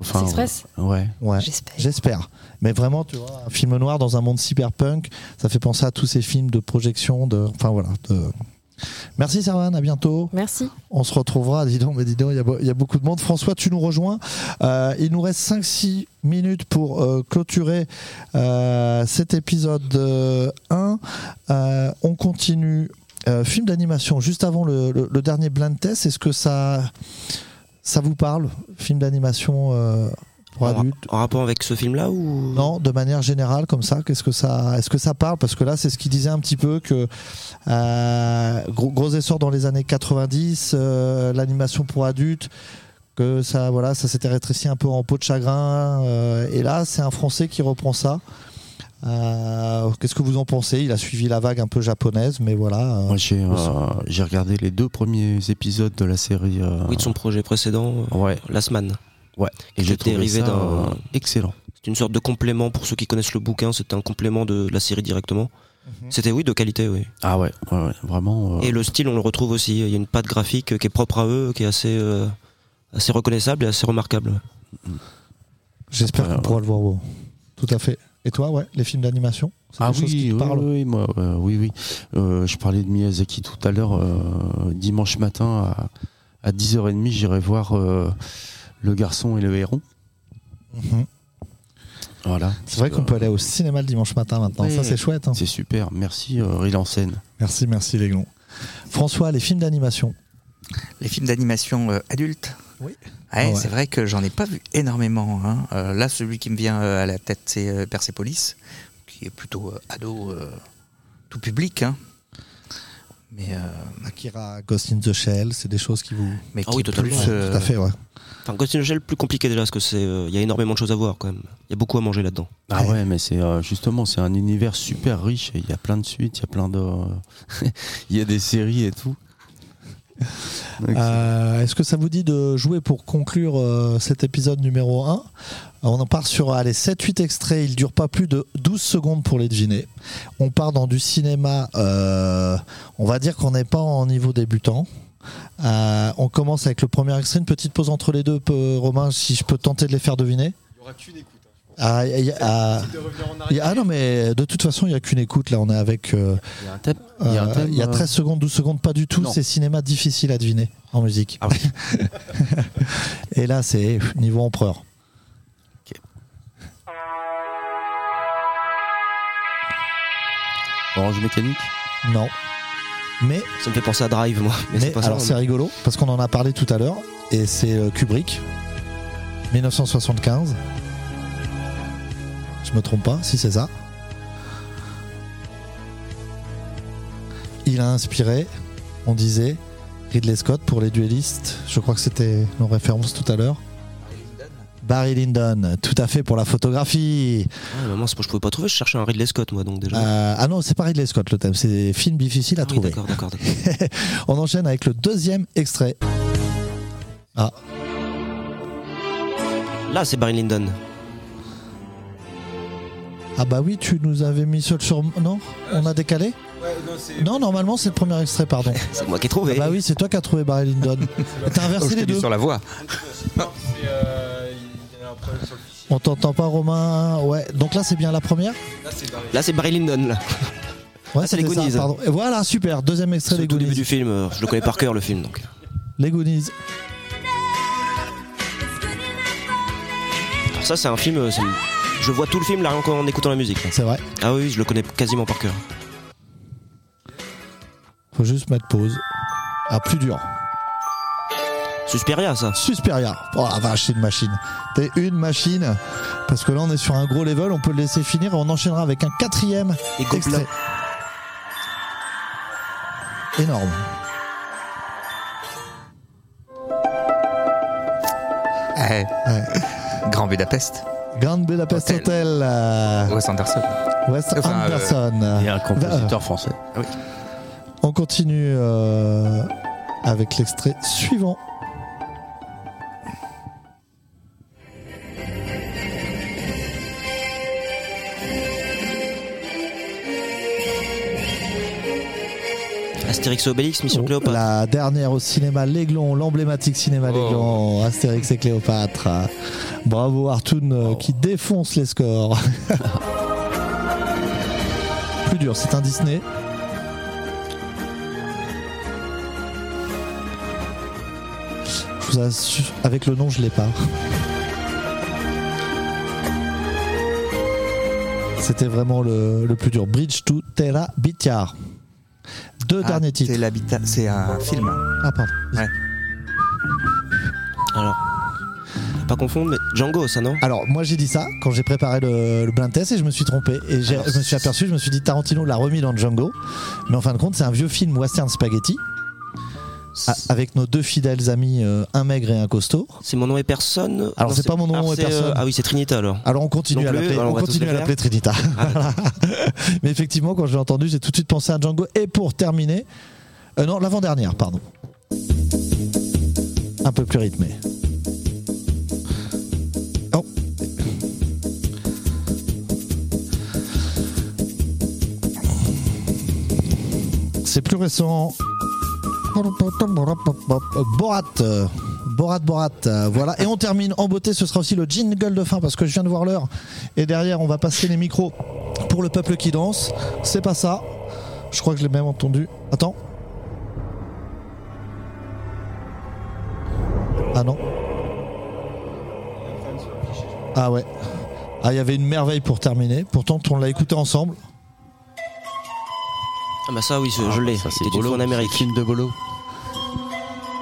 Mars Express euh, Ouais. Ouais, j'espère. Mais vraiment, tu vois, un film noir dans un monde cyberpunk, ça fait penser à tous ces films de projection, de, enfin voilà. de- Merci Servan, à bientôt. Merci. On se retrouvera, dis donc, mais dis donc, il y a y, beaucoup de monde. François, tu nous rejoins. Euh, il nous reste 5-6 minutes pour euh, clôturer euh, cet épisode euh, 1. Euh, on continue. Euh, film d'animation, juste avant le, le- le dernier blind test, est-ce que ça, ça vous parle Film d'animation euh, pour En, adultes en rapport avec ce film-là ou? Non, de manière générale, comme ça, qu'est-ce que ça, est-ce que ça parle? Parce que là, c'est ce qu'il disait un petit peu que euh, gros, gros essor dans les années 90, euh, l'animation pour adultes, que ça, voilà, ça s'était rétréci un peu en peau de chagrin. et là, c'est un Français qui reprend ça. Euh, qu'est-ce que vous en pensez? Il a suivi la vague un peu japonaise, mais voilà. euh, Moi, j'ai euh, j'ai regardé les deux premiers épisodes de la série. euh, Oui, de son projet précédent, euh, Ouais. Last Man. Ouais. Et j'ai trouvé dérivé ça, d'un. excellent. C'est une sorte de complément pour ceux qui connaissent le bouquin. C'était un complément de la série directement. C'était oui de qualité, oui. Ah ouais, ouais, ouais, vraiment. euh, Et le style, on le retrouve aussi. Il y a une patte graphique qui est propre à eux, qui est assez, euh, assez reconnaissable et assez remarquable. J'espère qu'on pourra le voir. wow. Tout à fait. Et toi, ouais, les films d'animation C'est Ah des choses qui oui, te oui, parlent oui, moi, euh, oui, oui. Euh, je parlais de Miyazaki tout à l'heure. euh, dimanche matin à, à 10h30, j'irai voir euh, Le garçon et le héron. Mhm. Voilà. C'est vrai qu'on peut aller au cinéma le dimanche matin maintenant. Ça, c'est chouette. hein. C'est super. Merci, euh, Ril en scène. Merci, merci, glands. François, les films d'animation. Les films d'animation euh, adultes Oui. Ouais, Ah ouais. C'est vrai que j'en ai pas vu énormément. hein. Euh, là, celui qui me vient euh, à la tête, c'est euh, Persepolis, qui est plutôt euh, ado, euh, tout public. hein. Mais euh, Akira, Ghost in the Shell, c'est des choses qui vous. Mais Ah oui, totalement. Ouais, Tout à fait, ouais. Enfin, Ghost in the Shell, plus compliqué déjà, parce que c'est, euh, il y a énormément de choses à voir quand même. Il y a beaucoup à manger là-dedans. Ah ouais, mais c'est euh, justement c'est un univers super riche. Il y a plein de suites, il y a plein de, [LAUGHS] il y a des séries et tout. Euh, Est-ce que ça vous dit de jouer pour conclure euh, cet épisode numéro 1 On en part sur allez, 7-8 extraits, il dure pas plus de 12 secondes pour les deviner. On part dans du cinéma, euh, on va dire qu'on n'est pas en niveau débutant. Euh, on commence avec le premier extrait, une petite pause entre les deux, Romain, si je peux tenter de les faire deviner. Il n'y aura qu'une écoute. Ah, y a- ah, a- ah. non mais de toute façon il n'y a qu'une écoute là. On est avec euh, Il y a un thème. Il y a un euh, y a euh, 13 secondes 12 secondes pas du tout. C'est cinéma difficile à deviner en musique. Ah oui. [LAUGHS] et là c'est niveau empereur. Orange mécanique? non. Mais, Ça me fait penser à Drive, moi. Mais, mais c'est pas ça, alors c'est mais- rigolo parce qu'on en a parlé tout à l'heure et c'est euh, Kubrick 1975 je me trompe pas si c'est ça il a inspiré on disait Ridley Scott pour les duellistes je crois que c'était nos références tout à l'heure Barry Lyndon, tout à fait pour la photographie. Ah, moi, c'est- je pouvais pas trouver, je cherchais un Ridley Scott, moi, donc déjà. Euh, ah non, c'est pas Ridley Scott le thème, c'est film difficile à Ah oui, trouver. d'accord, d'accord, d'accord. [LAUGHS] On enchaîne avec le deuxième extrait. Ah, Là, c'est Barry Lyndon. Ah bah oui, tu nous avais mis seul sur. Non On a décalé Ouais, non, normalement c'est le premier extrait, pardon. [LAUGHS] C'est moi qui ai trouvé. Ah bah oui, c'est toi qui as trouvé Barry Lyndon. [LAUGHS] T'as Oh, inversé je les deux. sur la voix. Euh. On t'entend pas, Romain Ouais, donc là c'est bien la première Là, c'est barré. Là, c'est Barry Lyndon, là. Ouais, c'est les ça, Goonies. pardon. Et voilà, super, deuxième extrait des au tout début Goonies. du film. euh, Je le connais par cœur, le film, donc. Les Goonies. Alors ça, c'est un film. euh, c'est- Je vois tout le film là rien qu'en écoutant la musique. C'est vrai. Ah oui, je le connais quasiment par cœur. Faut juste mettre pause. Ah, plus dur. Suspiria, ça. Susperia. Oh la vache, c'est une machine. T'es une machine. Parce que là, on est sur un gros level. On peut le laisser finir et on enchaînera avec un quatrième Et extrait. Énorme. Eh, Ouais. Grand Budapest. Grand Budapest Hotel. Hotel. euh, Wes Anderson. Wes Enfin, euh, Anderson. Et un compositeur français. On continue euh, avec l'extrait suivant. Astérix et Obélix, Mission Cléopâtre. La dernière au cinéma L'Aiglon, l'emblématique cinéma Oh. L'Aiglon, Astérix et Cléopâtre. Bravo Artoun euh, qui défonce les scores. [LAUGHS] Plus dur, c'est un Disney. Je vous assure, avec le nom, je l'ai pas. C'était vraiment le, le plus dur. Bridge to Terra Bitiar. Deux Ah, derniers titres. C'est l'habitat- c'est un film. Ah, pardon. Ouais. Alors. Pas confondre, mais Django, ça non? Alors, moi j'ai dit ça quand j'ai préparé le, le blind test et je me suis trompé. Et Alors, je me suis aperçu, je me suis dit Tarantino l'a remis dans Django. Mais en fin de compte, c'est un vieux film western spaghetti. Avec nos deux fidèles amis, euh, un maigre et un costaud. C'est mon nom et personne. Alors, c'est pas mon nom alors, et euh, personne. ah oui, c'est Trinita alors. Alors on continue à l'appeler, on continue à l'appeler Trinita. Voilà. [LAUGHS] Mais effectivement, quand je l'ai entendu, j'ai tout de suite pensé à Django. Et pour terminer, euh, non, l'avant-dernière, pardon. Un peu plus rythmé. Oh. C'est plus récent. Borat. euh, Borat, Borat. euh, Voilà. Et on termine en beauté. Ce sera aussi le jingle de fin parce que je viens de voir l'heure. Et derrière, on va passer les micros pour le peuple qui danse. C'est pas ça. Je crois que je l'ai même entendu. Attends. Ah non. Ah ouais. Ah, il y avait une merveille pour terminer. Pourtant, on l'a écouté ensemble. Ah bah ça oui, je, je l'ai. C'est C'était fois en Amérique. film de Bolo.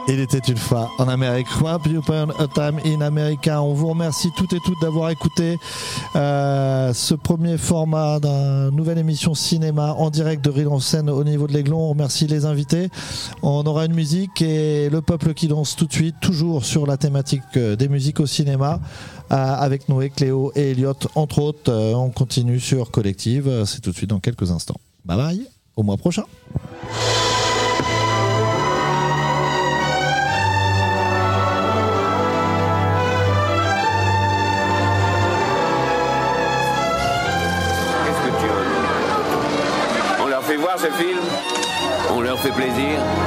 Il était une fois en Amérique. A Time in America. On vous remercie toutes et toutes d'avoir écouté euh, ce premier format d'une nouvelle émission cinéma en direct de Rire en scène au niveau de l'Aiglon. On remercie les invités. On aura une musique et le peuple qui danse tout de suite, toujours sur la thématique euh, des musiques au cinéma. euh, avec Noé, Cléo et Elliot, entre autres. On continue sur Collective. C'est tout de suite dans quelques instants. Bye bye. Au mois prochain. Fait plaisir